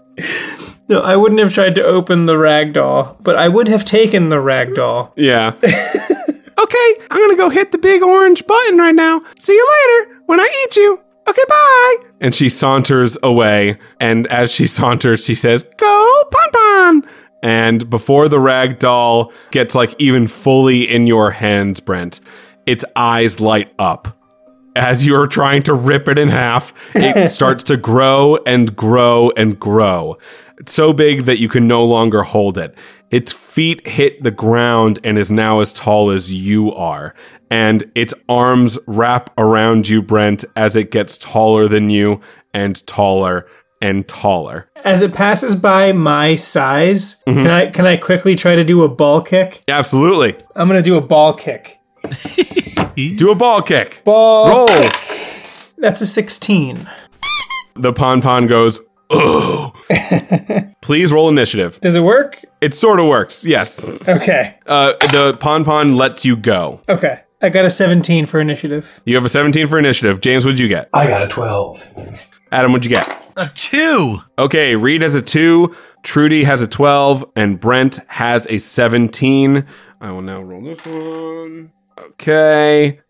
No, I wouldn't have tried to open the rag doll, but I would have taken the rag doll. Yeah. I'm gonna go hit the big orange button right now. See you later when I eat you. Okay, bye. And she saunters away, and as she saunters, she says, Go, Pon Pon. And before the rag doll gets like even fully in your hands, Brent, its eyes light up. As you're trying to rip it in half, it starts to grow and grow and grow. It's so big that you can no longer hold it. Its feet hit the ground and is now as tall as you are. And its arms wrap around you, Brent, as it gets taller than you and taller and taller. As it passes by my size, Mm-hmm. can I can I quickly try to do a ball kick? Absolutely. I'm gonna do a ball kick. Do a ball kick. Ball. Roll. That's a 16. The Pon Pon goes, oh. Please roll initiative. Does it work? It sort of works, yes. Okay. Uh, the Pon Pon lets you go. Okay. I got a 17 for initiative. You have a 17 for initiative. James, what'd you get? I got a 12. Adam, what'd you get? A two. Okay, Reed has a 2, Trudy has a 12, and Brent has a 17. I will now roll this one. Okay.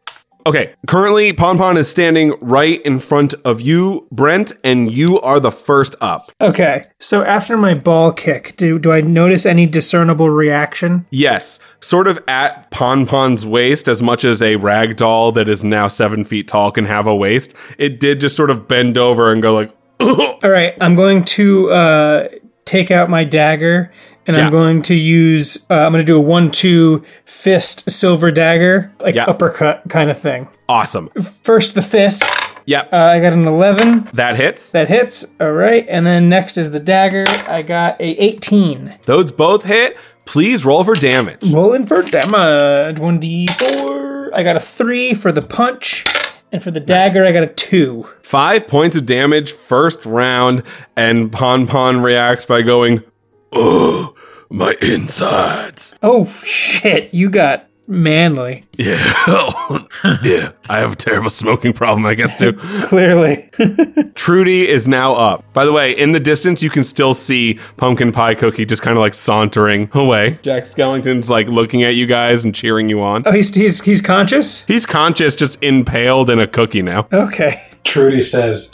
Okay, currently Pon Pon is standing right in front of you, Brent, and you are the first up. Okay. So after my ball kick, do, do I notice any discernible reaction? Yes, sort of at Pon Pon's waist, as much as a rag doll that is now seven feet tall can have a waist. It did just sort of bend over and go like, All right. I'm going to uh, take out my dagger and Yeah. I'm going to use, uh, I'm going to do a one two fist silver dagger, like Yeah. uppercut kind of thing. awesome. First, the fist. Yep, Uh, I got an 11. that hits. That hits. All right. And then next is the dagger. I got a 18. Those both hit. Please roll for damage. Rolling for damage. 1d4. I got a 3 for the punch. And for the dagger, I got a 2. Five points of damage first round, and Pon Pon reacts by going, Oh, my insides. Oh, shit. You got manly. Yeah. yeah. I have a terrible smoking problem, I guess, too. Clearly. Trudy is now up. By the way, in the distance, you can still see Pumpkin Pie Cookie just kind of like sauntering away. Jack Skellington's like looking at you guys and cheering you on. oh, he's, he's, he's conscious? He's conscious, just impaled in a cookie now. Okay. Trudy says,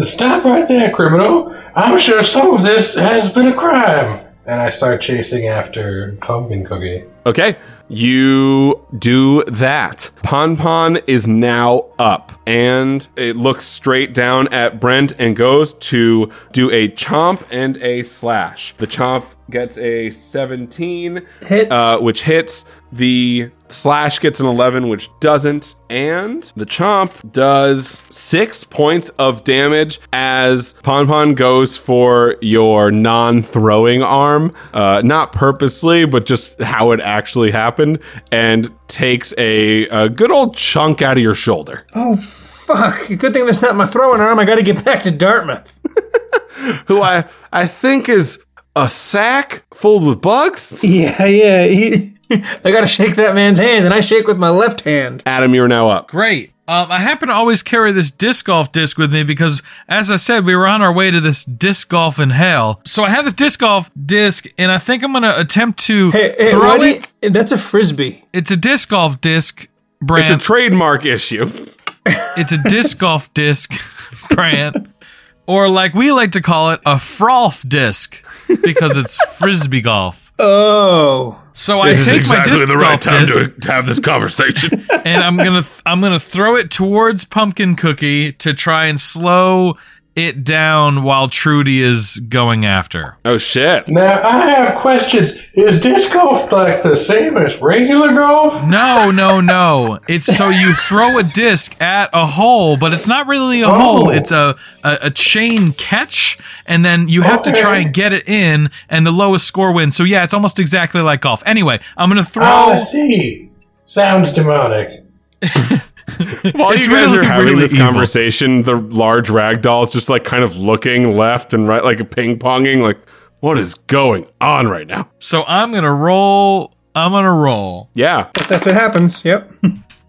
Stop right there, criminal. I'm sure some of this has been a crime. And I start chasing after Pumpkin Cookie. Okay. You do that. Pon Pon is now up and it looks straight down at Brent and goes to do a chomp and a slash. The chomp gets a 17, Hits. uh, which hits. The Slash gets an 11, which doesn't. And the Chomp does six points of damage as Pon Pon goes for your non throwing arm. Uh, not purposely, but just how it actually happened. And takes a, a good old chunk out of your shoulder. Oh fuck! Good thing that's not my throwing arm. I got to get back to Dartmouth. Who I, I think is a sack filled with bugs. Yeah, yeah. He, I got to shake that man's hand, and I shake with my left hand. Adam, you're now up. Great. Um, I happen to always carry this disc golf disc with me because, as I said, we were on our way to this disc golf in hell. So I have this disc golf disc, and I think I'm going to attempt to Hey, hey throw it. you- that's a frisbee. It's a disc golf disc, Brant. It's a trademark issue. It's a disc golf disc, brand, Or like we like to call it, a froth disc because it's frisbee golf. Oh, So I take my disc golf disc to have this conversation. and I'm gonna th- I'm gonna throw it towards Pumpkin Cookie to try and slow it down while Trudy is going after. Oh shit. Now, I have questions. Is disc golf like the same as regular golf? No, no, no. It's so you throw a disc at a hole, but it's not really a hole. Oh. It's a, a, a chain catch, and then you have to try and get it in, and the lowest score wins. So yeah, it's almost exactly like golf. Anyway, I'm gonna throw. Oh, I see. Sounds demonic. While It's you guys really, are having really this evil. conversation, the large rag doll is just like kind of looking left and right, like a ping ponging. Like, what is going on right now? So I'm gonna roll. I'm gonna roll Yeah. that's what happens. Yep.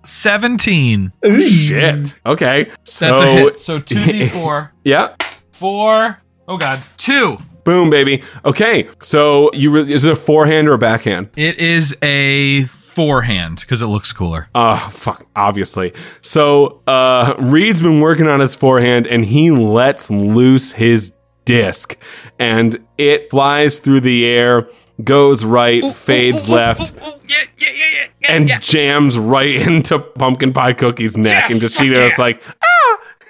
17. Shit. Okay. So, That's a hit. So two d four, yeah. four. Oh god, two. Boom, baby. Okay. So you re- is it a forehand or a backhand? It is a forehand because it looks cooler. Oh, fuck, obviously. So, uh, Reed's been working on his forehand and he lets loose his disc and it flies through the air, goes right, fades left, Yeah, yeah, yeah, yeah, yeah. and jams right into Pumpkin Pie Cookie's neck. Yes, and just, fuck she goes yeah. like, ah!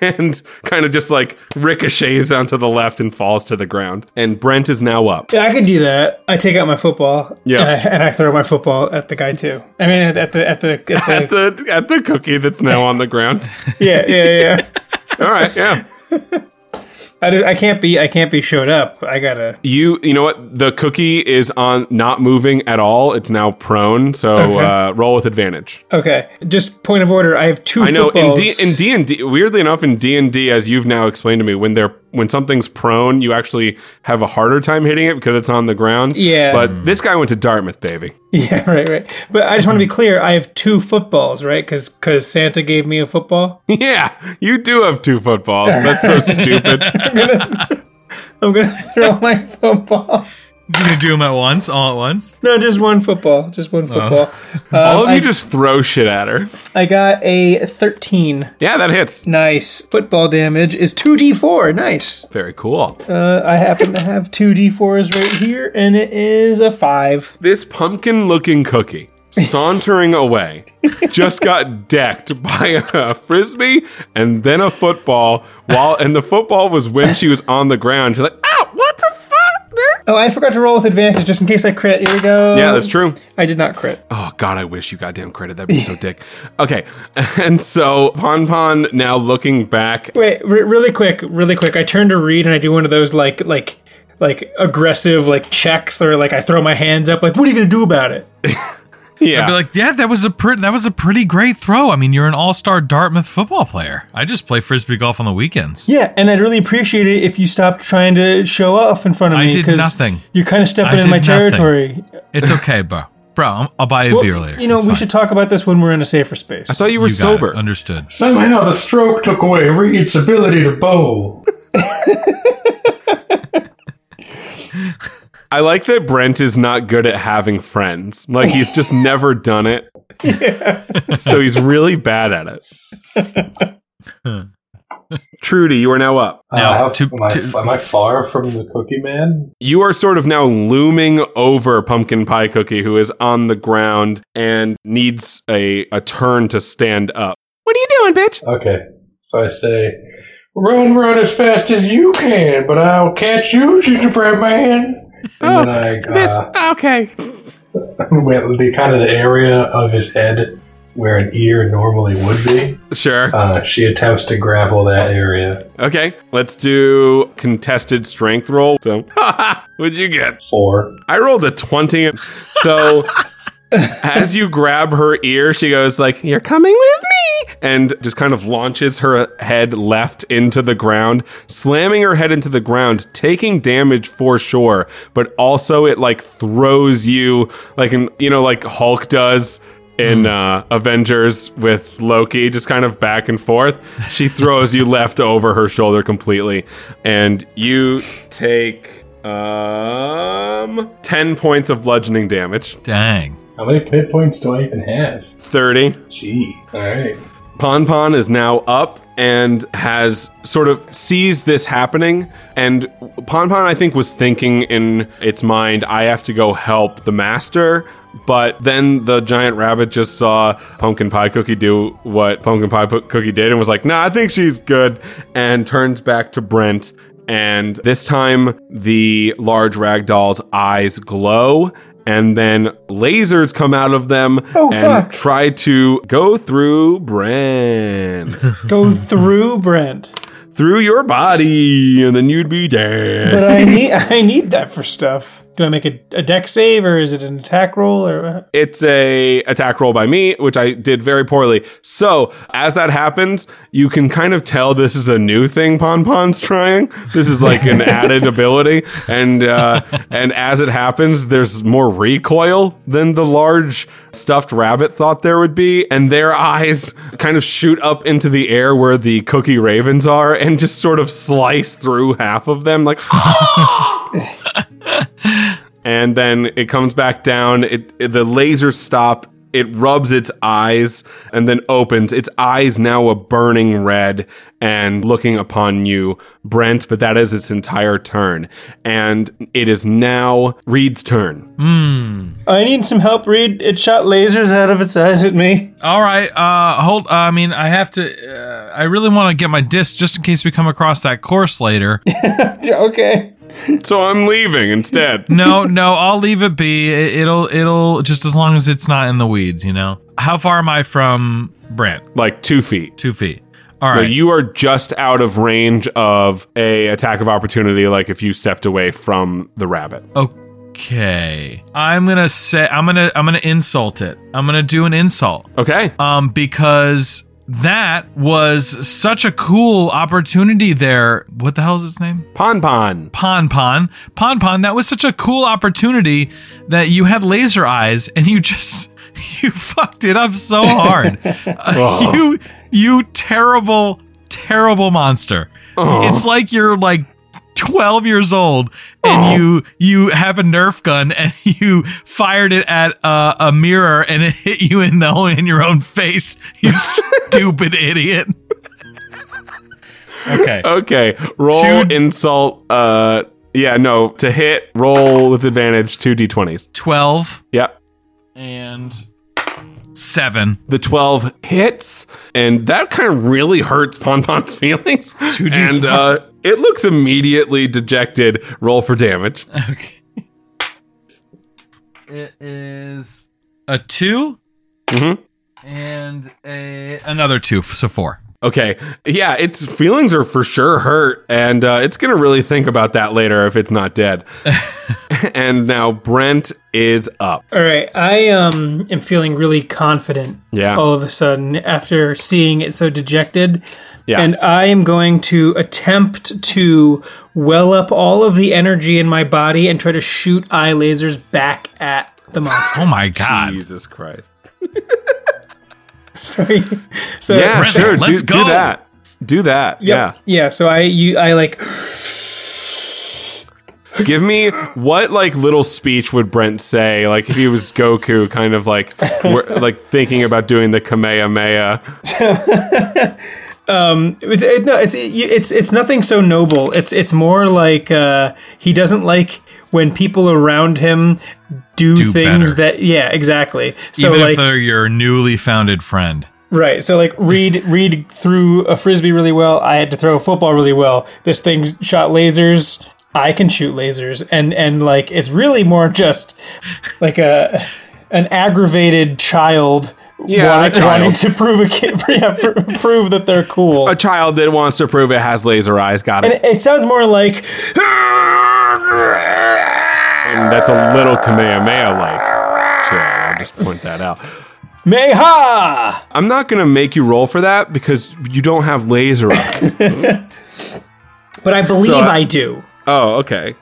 And kind of just like ricochets onto the left and falls to the ground. And Brent is now up. Yeah, I could do that. I take out my football. Yeah. And I, and I throw my football at the guy too. I mean, at, at the at the at At the. the at the cookie that's now on the ground. yeah, yeah, yeah. All right, yeah. I, I can't be I can't be showed up. I gotta. You you know what? The cookie is on not moving at all. It's now prone. So Okay. uh, roll with advantage. Okay, just point of order. I have two. I know in footballs. D in D and D. Weirdly enough, in D and D, as you've now explained to me, when they're when something's prone, you actually have a harder time hitting it because it's on the ground. Yeah. But mm. this guy went to Dartmouth, baby. Yeah, right, right. But I just want to be clear. I have two footballs, right? Because because Santa gave me a football. yeah, you do have two footballs. That's so stupid. I'm gonna throw my football. You're gonna do them at once, all at once. No, just one football. Just one football. All of I, you just throw shit at her. I got a 13. Yeah, that hits. Nice. Football damage is 2d4. Nice. Very cool. Uh, I happen to have two d4s right here, and it is a 5. this pumpkin looking cookie sauntering away just got decked by a frisbee and then a football while and the football was when she was on the ground she's like fuck Oh, I forgot to roll with advantage just in case I crit. Here we go. yeah that's true I did not crit. oh god i wish you goddamn credit that'd be so dick okay and so pon pon now looking back Wait, re- really quick, really quick. I turn to Reed and I do one of those like like like aggressive like checks where like I throw my hands up like what are you gonna do about it? yeah I'd be like, yeah, that was a pre- that was a pretty great throw. I mean, you're an all-star Dartmouth football player. I just play frisbee golf on the weekends. Yeah, and I'd really appreciate it if you stopped trying to show off in front of I me did nothing. you're kind of stepping I in my nothing. territory. It's okay, bro. Bro, I'm- I'll buy you a Well, beer later. you know, It's we fine. should talk about this when we're in a safer space. i thought you were You got it. sober Understood. Somehow the stroke took away Reed's ability to bowl. i like that brent is not good at having friends like he's just never done it so he's really bad at it trudy you are now up Now, Uh, how- to- am, I, to- am I far from the Cookie Man? you are sort of now looming over Pumpkin Pie Cookie, who is on the ground and needs a, a turn to stand up. What are you doing, bitch? Okay, so I say, run, run as fast as you can, but I'll catch you, gingerbread man. And then I, This uh, okay. The kind of the area of his head where an ear normally would be. Sure. Uh, she attempts to grapple that area. Okay, let's do contested strength roll. So, what'd you get? Four. I rolled a 20. So, as you grab her ear, she goes like, "You're coming with me." And just kind of launches her head left into the ground, slamming her head into the ground, taking damage for sure, but also it like throws you like in, you know like Hulk does in uh, Avengers with Loki, just kind of back and forth. She throws you left over her shoulder completely, and you take um ten points of bludgeoning damage. Dang. How many hit points do I even have? Thirty. Gee. All right. Pon Pon is now up and has sort of sees this happening. And Pon Pon, I think, was thinking in its mind, I have to go help the master. But then the giant rabbit just saw Pumpkin Pie Cookie do what Pumpkin Pie Cookie did and was like, nah, I think she's good. And turns back to Brent. And this time, the large ragdoll's eyes glow. And then lasers come out of them Oh, and fuck. try to go through Brent. Go through Brent. through your body, and then you'd be dead. But I need I need that for stuff. Do I make a, a dex save or is it an attack roll or it's a attack roll by me, which I did very poorly. So as that happens, you can kind of tell this is a new thing Pon Pon's trying. This is like an added ability, and uh, and as it happens, there's more recoil than the large stuffed rabbit thought there would be, and their eyes kind of shoot up into the air where the cookie ravens are, and just sort of slice through half of them, like. and then it comes back down. It, it- the lasers stop. It rubs its eyes and then opens. Its eyes now a burning red and looking upon you, Brent. But that is its entire turn, and it is now Reed's turn. Hmm. I need some help, Reed. It shot lasers out of its eyes at me. All right. Uh, hold. Uh, I mean, I have to. Uh, I really want to get my disc just in case we come across that course later. Okay. So I'm leaving instead. no, no, I'll leave it be. It, it'll, it'll just as long as it's not in the weeds, you know. How far am I from Brent? like two feet. Two feet. All So you are just out of range of a attack of opportunity. Like if you stepped away from the rabbit. okay. I'm gonna say. I'm gonna. I'm gonna insult it. I'm gonna do an insult. Okay. um, because that was such a cool opportunity there. What the hell is its name? Pon Pon. Pon Pon. Pon Pon. That was such a cool opportunity that you had laser eyes and you just you fucked it up so hard. Uh, you you terrible terrible monster. It's like you're like 12 years old and you you have a nerf gun and you fired it at uh, a mirror and it hit you in the in your own face you stupid idiot okay Okay. Roll Two- insult. Uh, yeah, no. To hit, roll with advantage. Two d20s. 12 Yep. and 7 The 12 hits, and that kind of really hurts Pon Pon's feelings. and uh, it looks immediately dejected. Roll for damage. okay it is a 2 Mhm. and a another 2 so 4 Okay. Yeah, its feelings are for sure hurt, and uh, it's going to really think about that later if it's not dead. and now Brent is up. All right. I um am feeling really confident Yeah. all of a sudden after seeing it so dejected. Yeah. And I am going to attempt to well up all of the energy in my body and try to shoot eye lasers back at the monster. oh my god Jesus Christ. so, so Yeah, Brent, sure. Do, let's do go. that. Do that. Yep. Yeah. So I you I like Give me what like little speech would Brent say? Like if he was Goku, kind of like wor- like thinking about doing the Kamehameha. It's it, no, it's it, it's it's nothing so noble. It's it's more like uh, he doesn't like when people around him do, Do things better. that yeah exactly. So even like if they're your newly founded friend right. So like Reed Reed threw a frisbee really well. I had to throw a football really well. This thing shot lasers I can shoot lasers, and and like it's really more just like a an aggravated child. Yeah, wanting, a child. wanting to prove a kid, yeah, pr- prove that they're cool. A child that wants to prove it has laser eyes. Got it. And it sounds more like And that's a little Kamehameha like. Sure, I'll just point that out. Meha. I'm not going to make you roll for that because you don't have laser eyes. But I believe So I- I do. oh, okay.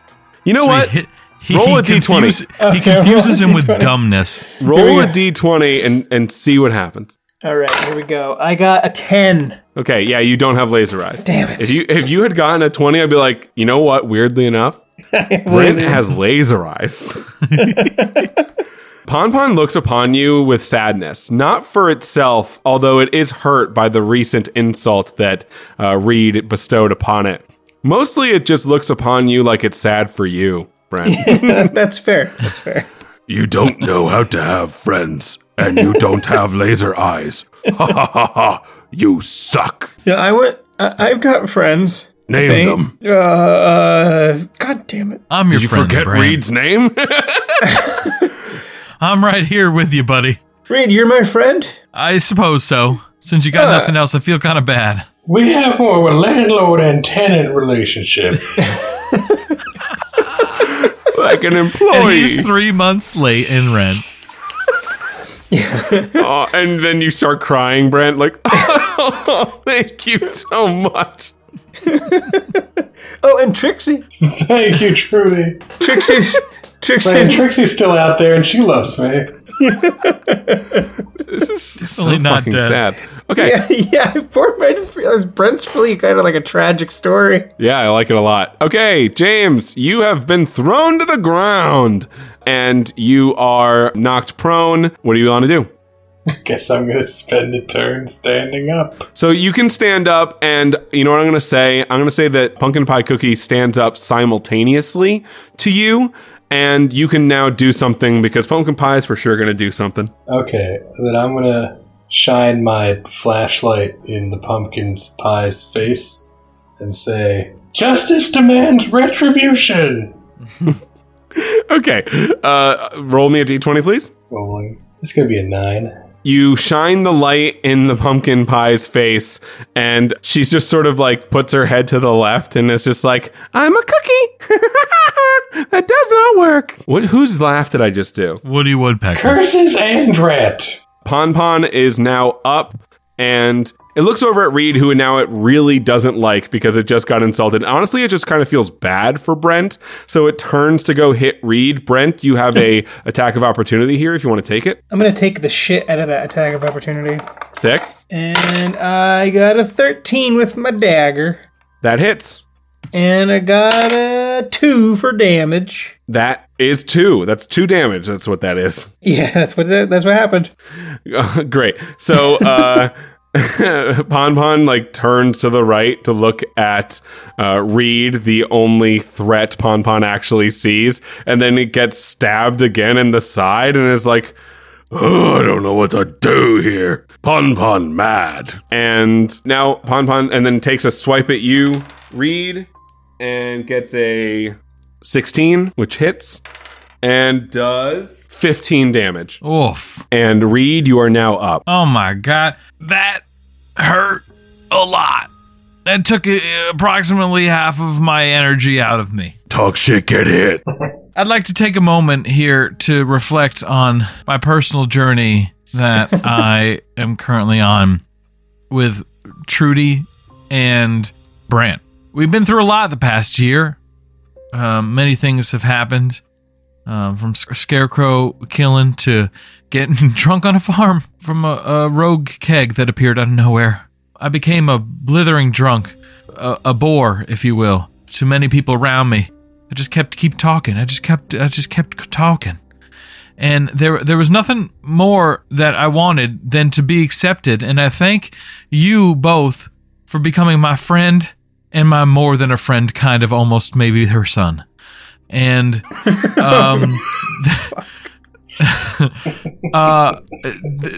You know So what? He, he, Roll he a D20. confuse- Okay, he confuses him with D20. dumbness. Roll a d20 and, and see what happens. All right, here we go. I got a ten. Okay, yeah, you don't have laser eyes. Damn it. If you if you had gotten a 20, I'd be like, you know what? Weirdly enough, Brent has laser eyes. Pon Pon looks upon you with sadness, not for itself, although it is hurt by the recent insult that uh, Reed bestowed upon it. Mostly, it just looks upon you like it's sad for you, Brent. That's fair. That's fair. You don't know how to have friends, and you don't have laser eyes. Ha ha ha ha! You suck. Yeah, I went. I, I've got friends. Name them. Uh, uh, God damn it. I'm your Did you forget Brand. Reed's name? I'm right here with you, buddy. Reed, you're my friend. I suppose so. Since you got Uh. nothing else, I feel kind of bad. We have more of a landlord and tenant relationship. Like an And employee. he's three months late in rent. Oh, and then you start crying, Brent, like, oh, thank you so much. Oh, and Trixie. Thank you, Trudy. Trixie's. Man, Trixie's. Trixie's still out there and she loves me. This is so Definitely not fucking dead. sad. Okay. Yeah, yeah. Poor. I just realized Brent's really kind of like a tragic story. Yeah, I like it a lot. Okay, James, you have been thrown to the ground and you are knocked prone. What do you want to do? I guess I'm gonna spend a turn standing up. So you can stand up, and you know what I'm going to say? I'm going to say that Pumpkin Pie Cookie stands up simultaneously to you, and you can now do something because Pumpkin Pie is for sure going to do something. Okay, then I'm gonna shine my flashlight in the pumpkin pie's face and say, Justice demands retribution! Okay, uh, roll me a d20, please. Rolling. It's gonna be a nine. You shine the light in the pumpkin pie's face, and she's just sort of like puts her head to the left, and it's just like, "I'm a cookie." that does not work. What? Whose laugh did I just do? Woody Woodpecker. Curses and rat! Pon Pon is now up, and it looks over at Reed, who now it really doesn't like because it just got insulted. Honestly, it just kind of feels bad for Brent, so it turns to go hit Reed. Brent, you have a attack of opportunity here if you want to take it. I'm gonna take the shit out of that attack of opportunity. Sick. And I got a 13 with my dagger. That hits. And I got a 2 for damage. That is two. That's two damage. That's what that is. Yeah, that's what that's what happened. Great. So uh Pon Pon like turns to the right to look at uh Reed, the only threat Pon Pon actually sees, and then it gets stabbed again in the side and is like, oh, I don't know what to do here. Pon Pon mad. and now Pon Pon and then takes a swipe at you, Reed, and gets a 16, which hits, and does 15 damage. Oof. And Reed, you are now up. Oh my god. That hurt a lot. That took uh, approximately half of my energy out of me. Talk shit, get hit. I'd like to take a moment here to reflect on my personal journey that I am currently on with Trudy and Brant. We've been through a lot the past year. Um, many things have happened, um, from scarecrow killing to getting drunk on a farm from a, a rogue keg that appeared out of nowhere. I became a blithering drunk, a, a bore, if you will, to many people around me. I just kept keep talking. I just kept I just kept talking. And there there was nothing more that I wanted than to be accepted. And I thank you both for becoming my friend and my more than a friend kind of almost maybe her son. And um uh,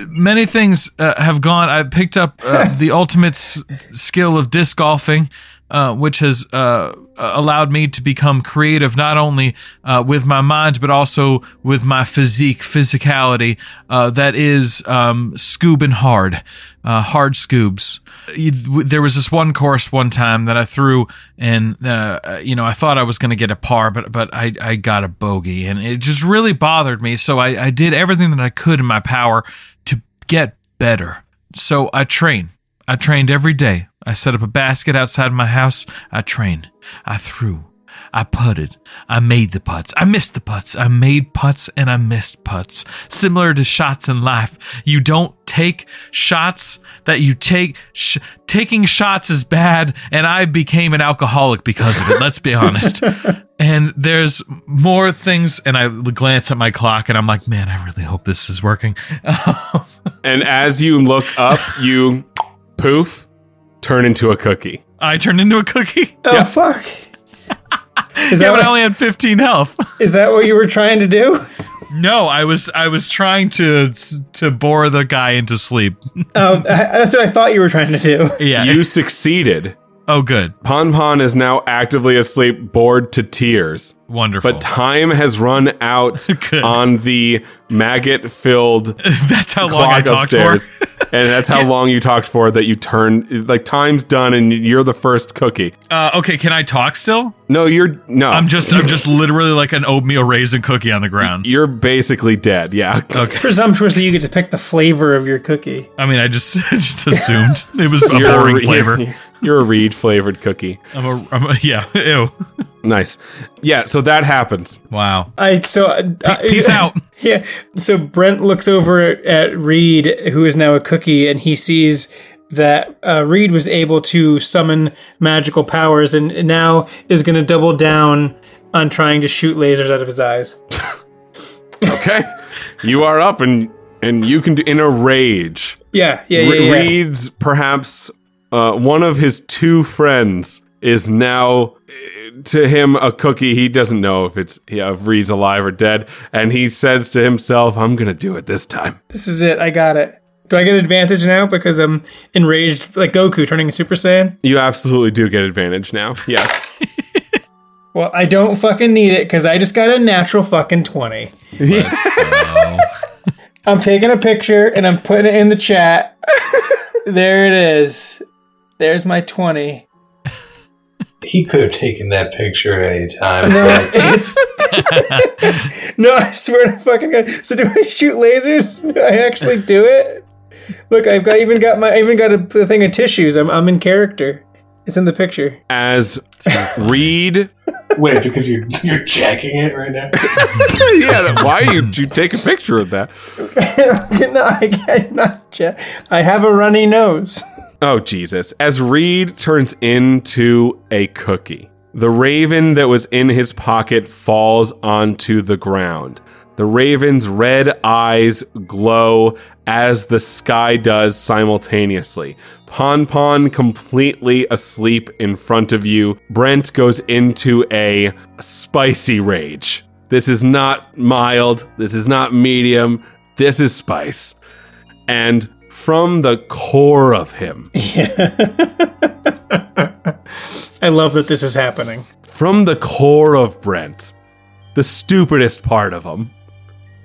many things uh, have gone. I picked up uh, the ultimate s- skill of disc golfing. uh, which has uh, allowed me to become creative not only uh, with my mind but also with my physique, physicality. Uh, that is um, scoobing hard, uh, hard scoobs. You- There was this one course one time that I threw, and uh, you know I thought I was going to get a par, but but I I got a bogey, and it just really bothered me. So I, I did everything that I could in my power to get better. So I train. I trained every day. I set up a basket outside my house. I trained. I threw. I putted. I made the putts. I missed the putts. I made putts and I missed putts. Similar to shots in life, you don't take shots that you take. Sh- taking shots is bad, and I became an alcoholic because of it. Let's be honest. And there's more things, and I glance at my clock, and I'm like, man, I really hope this is working. And as you look up, you poof, turn into a cookie. I turned into a cookie. Oh fuck! Is that Yeah, but I only had 15 health. is that what you were trying to do? No, I was I was trying to to bore the guy into sleep. Oh, I- that's what I thought you were trying to do. Yeah. You succeeded. Oh, good. Pon Pon is now actively asleep, bored to tears. Wonderful. But time has run out on the maggot filled That's how long I clock talked upstairs. for. and that's how long you talked for that you turned like time's done and you're the first cookie. Uh, okay, can I talk still? No, you're no. I'm just I'm just literally like an oatmeal raisin cookie on the ground. you're basically dead. Yeah. Okay. Presumptuous that you get to pick the flavor of your cookie. I mean, I just just assumed it was a You're boring re- flavor. You're a reed flavored cookie. I'm a, I'm a yeah. Ew. Nice. Yeah, so that happens. Wow. I so uh, Peace out. Yeah. So Brent looks over at Reed, who is now a cookie, and he sees that uh, Reed was able to summon magical powers, and now is going to double down on trying to shoot lasers out of his eyes. Okay. you are up and and you can do in a rage. Yeah, yeah, yeah. Re- yeah. Reed's perhaps uh, one of his two friends is now uh, to him a cookie. He doesn't know if it's yeah, if Reed's alive or dead, and he says to himself, "I'm gonna do it this time." This is it. I got it. Do I get advantage now because I'm enraged, like Goku turning Super Saiyan? You absolutely do get advantage now. Yes. Well, I don't fucking need it because I just got a natural fucking 20. I'm taking a picture and I'm putting it in the chat. there it is. There's my 20. He could have taken that picture at any time. No, but it's. no, I swear to fucking God. So do I shoot lasers? Do I actually do it? Look, I've got even got my I even got a, a thing of tissues. I'm I'm in character. It's in the picture. As Reed, Wait, because you're you're checking it right now. yeah. Why did you take a picture of that? no, I can't not. che- I have a runny nose. Oh, Jesus. As Reed turns into a cookie, the raven that was in his pocket falls onto the ground. The raven's red eyes glow as the sky does simultaneously. Pon Pon completely asleep in front of you. Brent goes into a spicy rage. This is not mild. This is not medium. This is spice. And from the core of him, I love that this is happening. from the core of Brent, the stupidest part of him,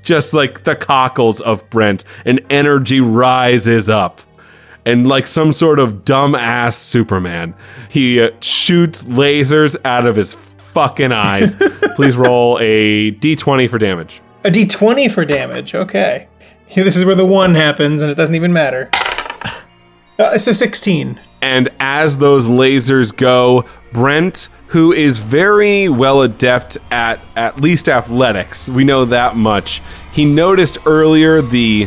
just like the cockles of Brent, an energy rises up. And like some sort of dumbass Superman, he uh, shoots lasers out of his fucking eyes. Please roll a d20 for damage. A d20 for damage. Okay. This is where the one happens, and it doesn't even matter. Uh, it's a 16. And as those lasers go, Brent, who is very well adept at at least athletics, we know that much. He noticed earlier the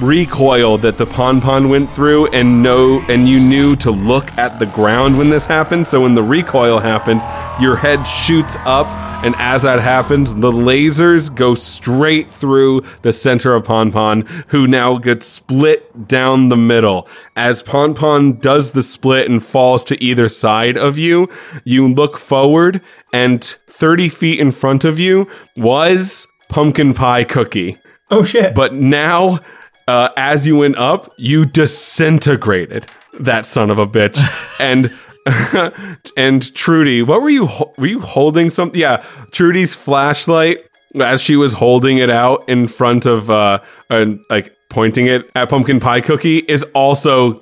recoil that the pon pon went through and know and you knew to look at the ground when this happened so when the recoil happened your head shoots up and as that happens the lasers go straight through the center of pon pon who now gets split down the middle as pon pon does the split and falls to either side of you you look forward and 30 feet in front of you was pumpkin pie cookie Oh shit. but now, uh, as you went up, you disintegrated that son of a bitch. and and Trudy, what were you ho- were you holding something? Yeah, Trudy's flashlight as she was holding it out in front of uh and like pointing it at pumpkin pie cookie is also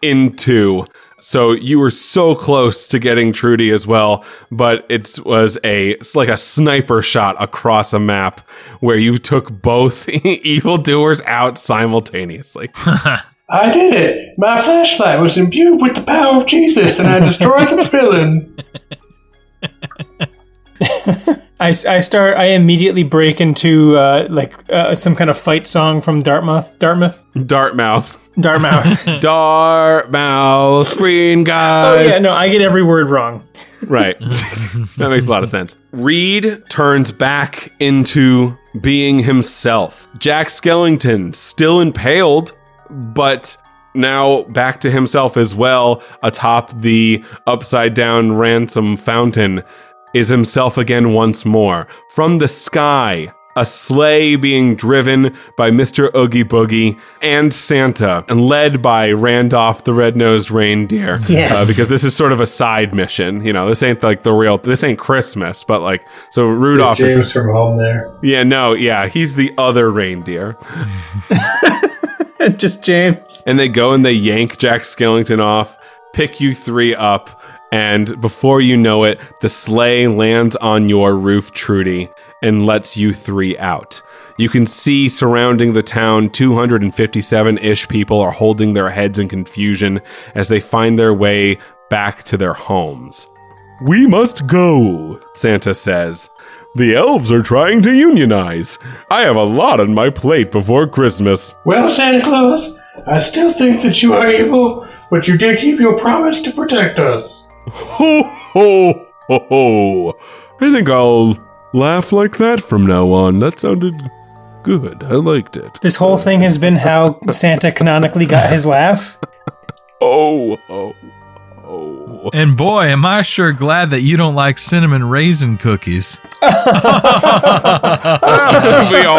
in two. So you were so close to getting Trudy as well, but it was a it's like a sniper shot across a map where you took both evildoers out simultaneously. I did it. My flashlight was imbued with the power of Jesus, and I destroyed the villain. I, I start. I immediately break into uh, like uh, some kind of fight song from Dartmouth. Dartmouth. Dartmouth. Dartmouth. Dartmouth, green guys. oh guys. yeah, no, I get every word wrong. Right. that makes a lot of sense. Reed turns back into being himself. Jack Skellington, still impaled, but now back to himself as well, atop the upside down ransom fountain, is himself again once more. From the sky, a sleigh being driven by Mr. Oogie Boogie and Santa, and led by Randolph the red-nosed reindeer. Yes. Uh, because this is sort of a side mission. You know, this ain't like the real. This ain't Christmas, but like so Rudolph James is. from home there. Yeah, no, yeah, he's the other reindeer. Just James. And they go and they yank Jack Skellington off, pick you three up, and before you know it, the sleigh lands on your roof, Trudy, and lets you three out. You can see surrounding the town 257 ish people are holding their heads in confusion as they find their way back to their homes. We must go, Santa says. The elves are trying to unionize. I have a lot on my plate before Christmas. Well, Santa Claus, I still think that you are evil, but you did keep your promise to protect us. Ho ho ho ho! I think I'll laugh like that from now on. That sounded good. I liked it. This whole thing has been how Santa canonically got his laugh. Oh oh oh! And boy, am I sure glad that you don't like cinnamon raisin cookies. we all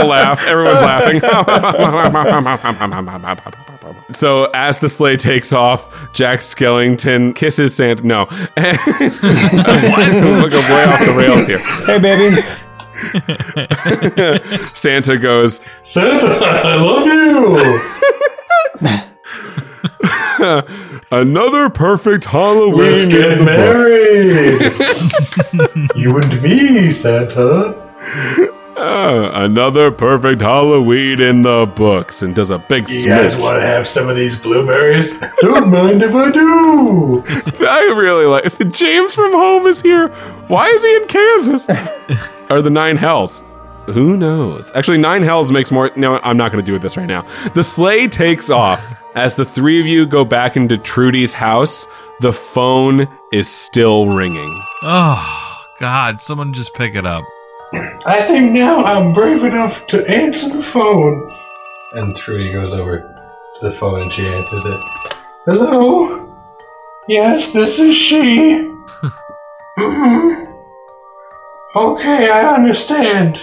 laugh. Everyone's laughing. so as the sleigh takes off, Jack Skellington kisses Santa. No, what? We'll go way off the rails here. Hey, baby. Santa goes, Santa, I love you. Another perfect Halloween. Let's in get married. you and me, Santa. Uh, another perfect Halloween in the books, and does a big You guys want to have some of these blueberries? Don't mind if I do. I really like. James from home is here. Why is he in Kansas? Are the Nine Hells? Who knows? Actually, Nine Hells makes more. No, I'm not going to do this right now. The sleigh takes off as the three of you go back into Trudy's house. The phone is still ringing. Oh, God, someone just pick it up. I think now I'm brave enough to answer the phone. And Trudy goes over to the phone and she answers it. Hello? Yes, this is she. hmm Okay, I understand.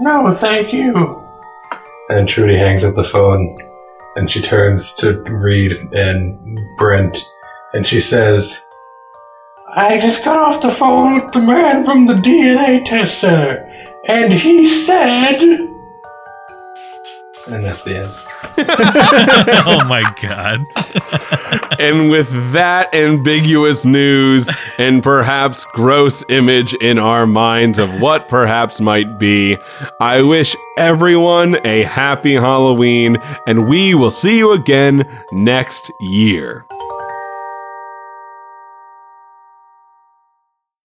No, thank you. And Trudy hangs up the phone and she turns to Reed and Brent and she says, I just got off the phone with the man from the DNA test center, and he said. And that's the end. oh my God. And with that ambiguous news and perhaps gross image in our minds of what perhaps might be, I wish everyone a happy Halloween, and we will see you again next year.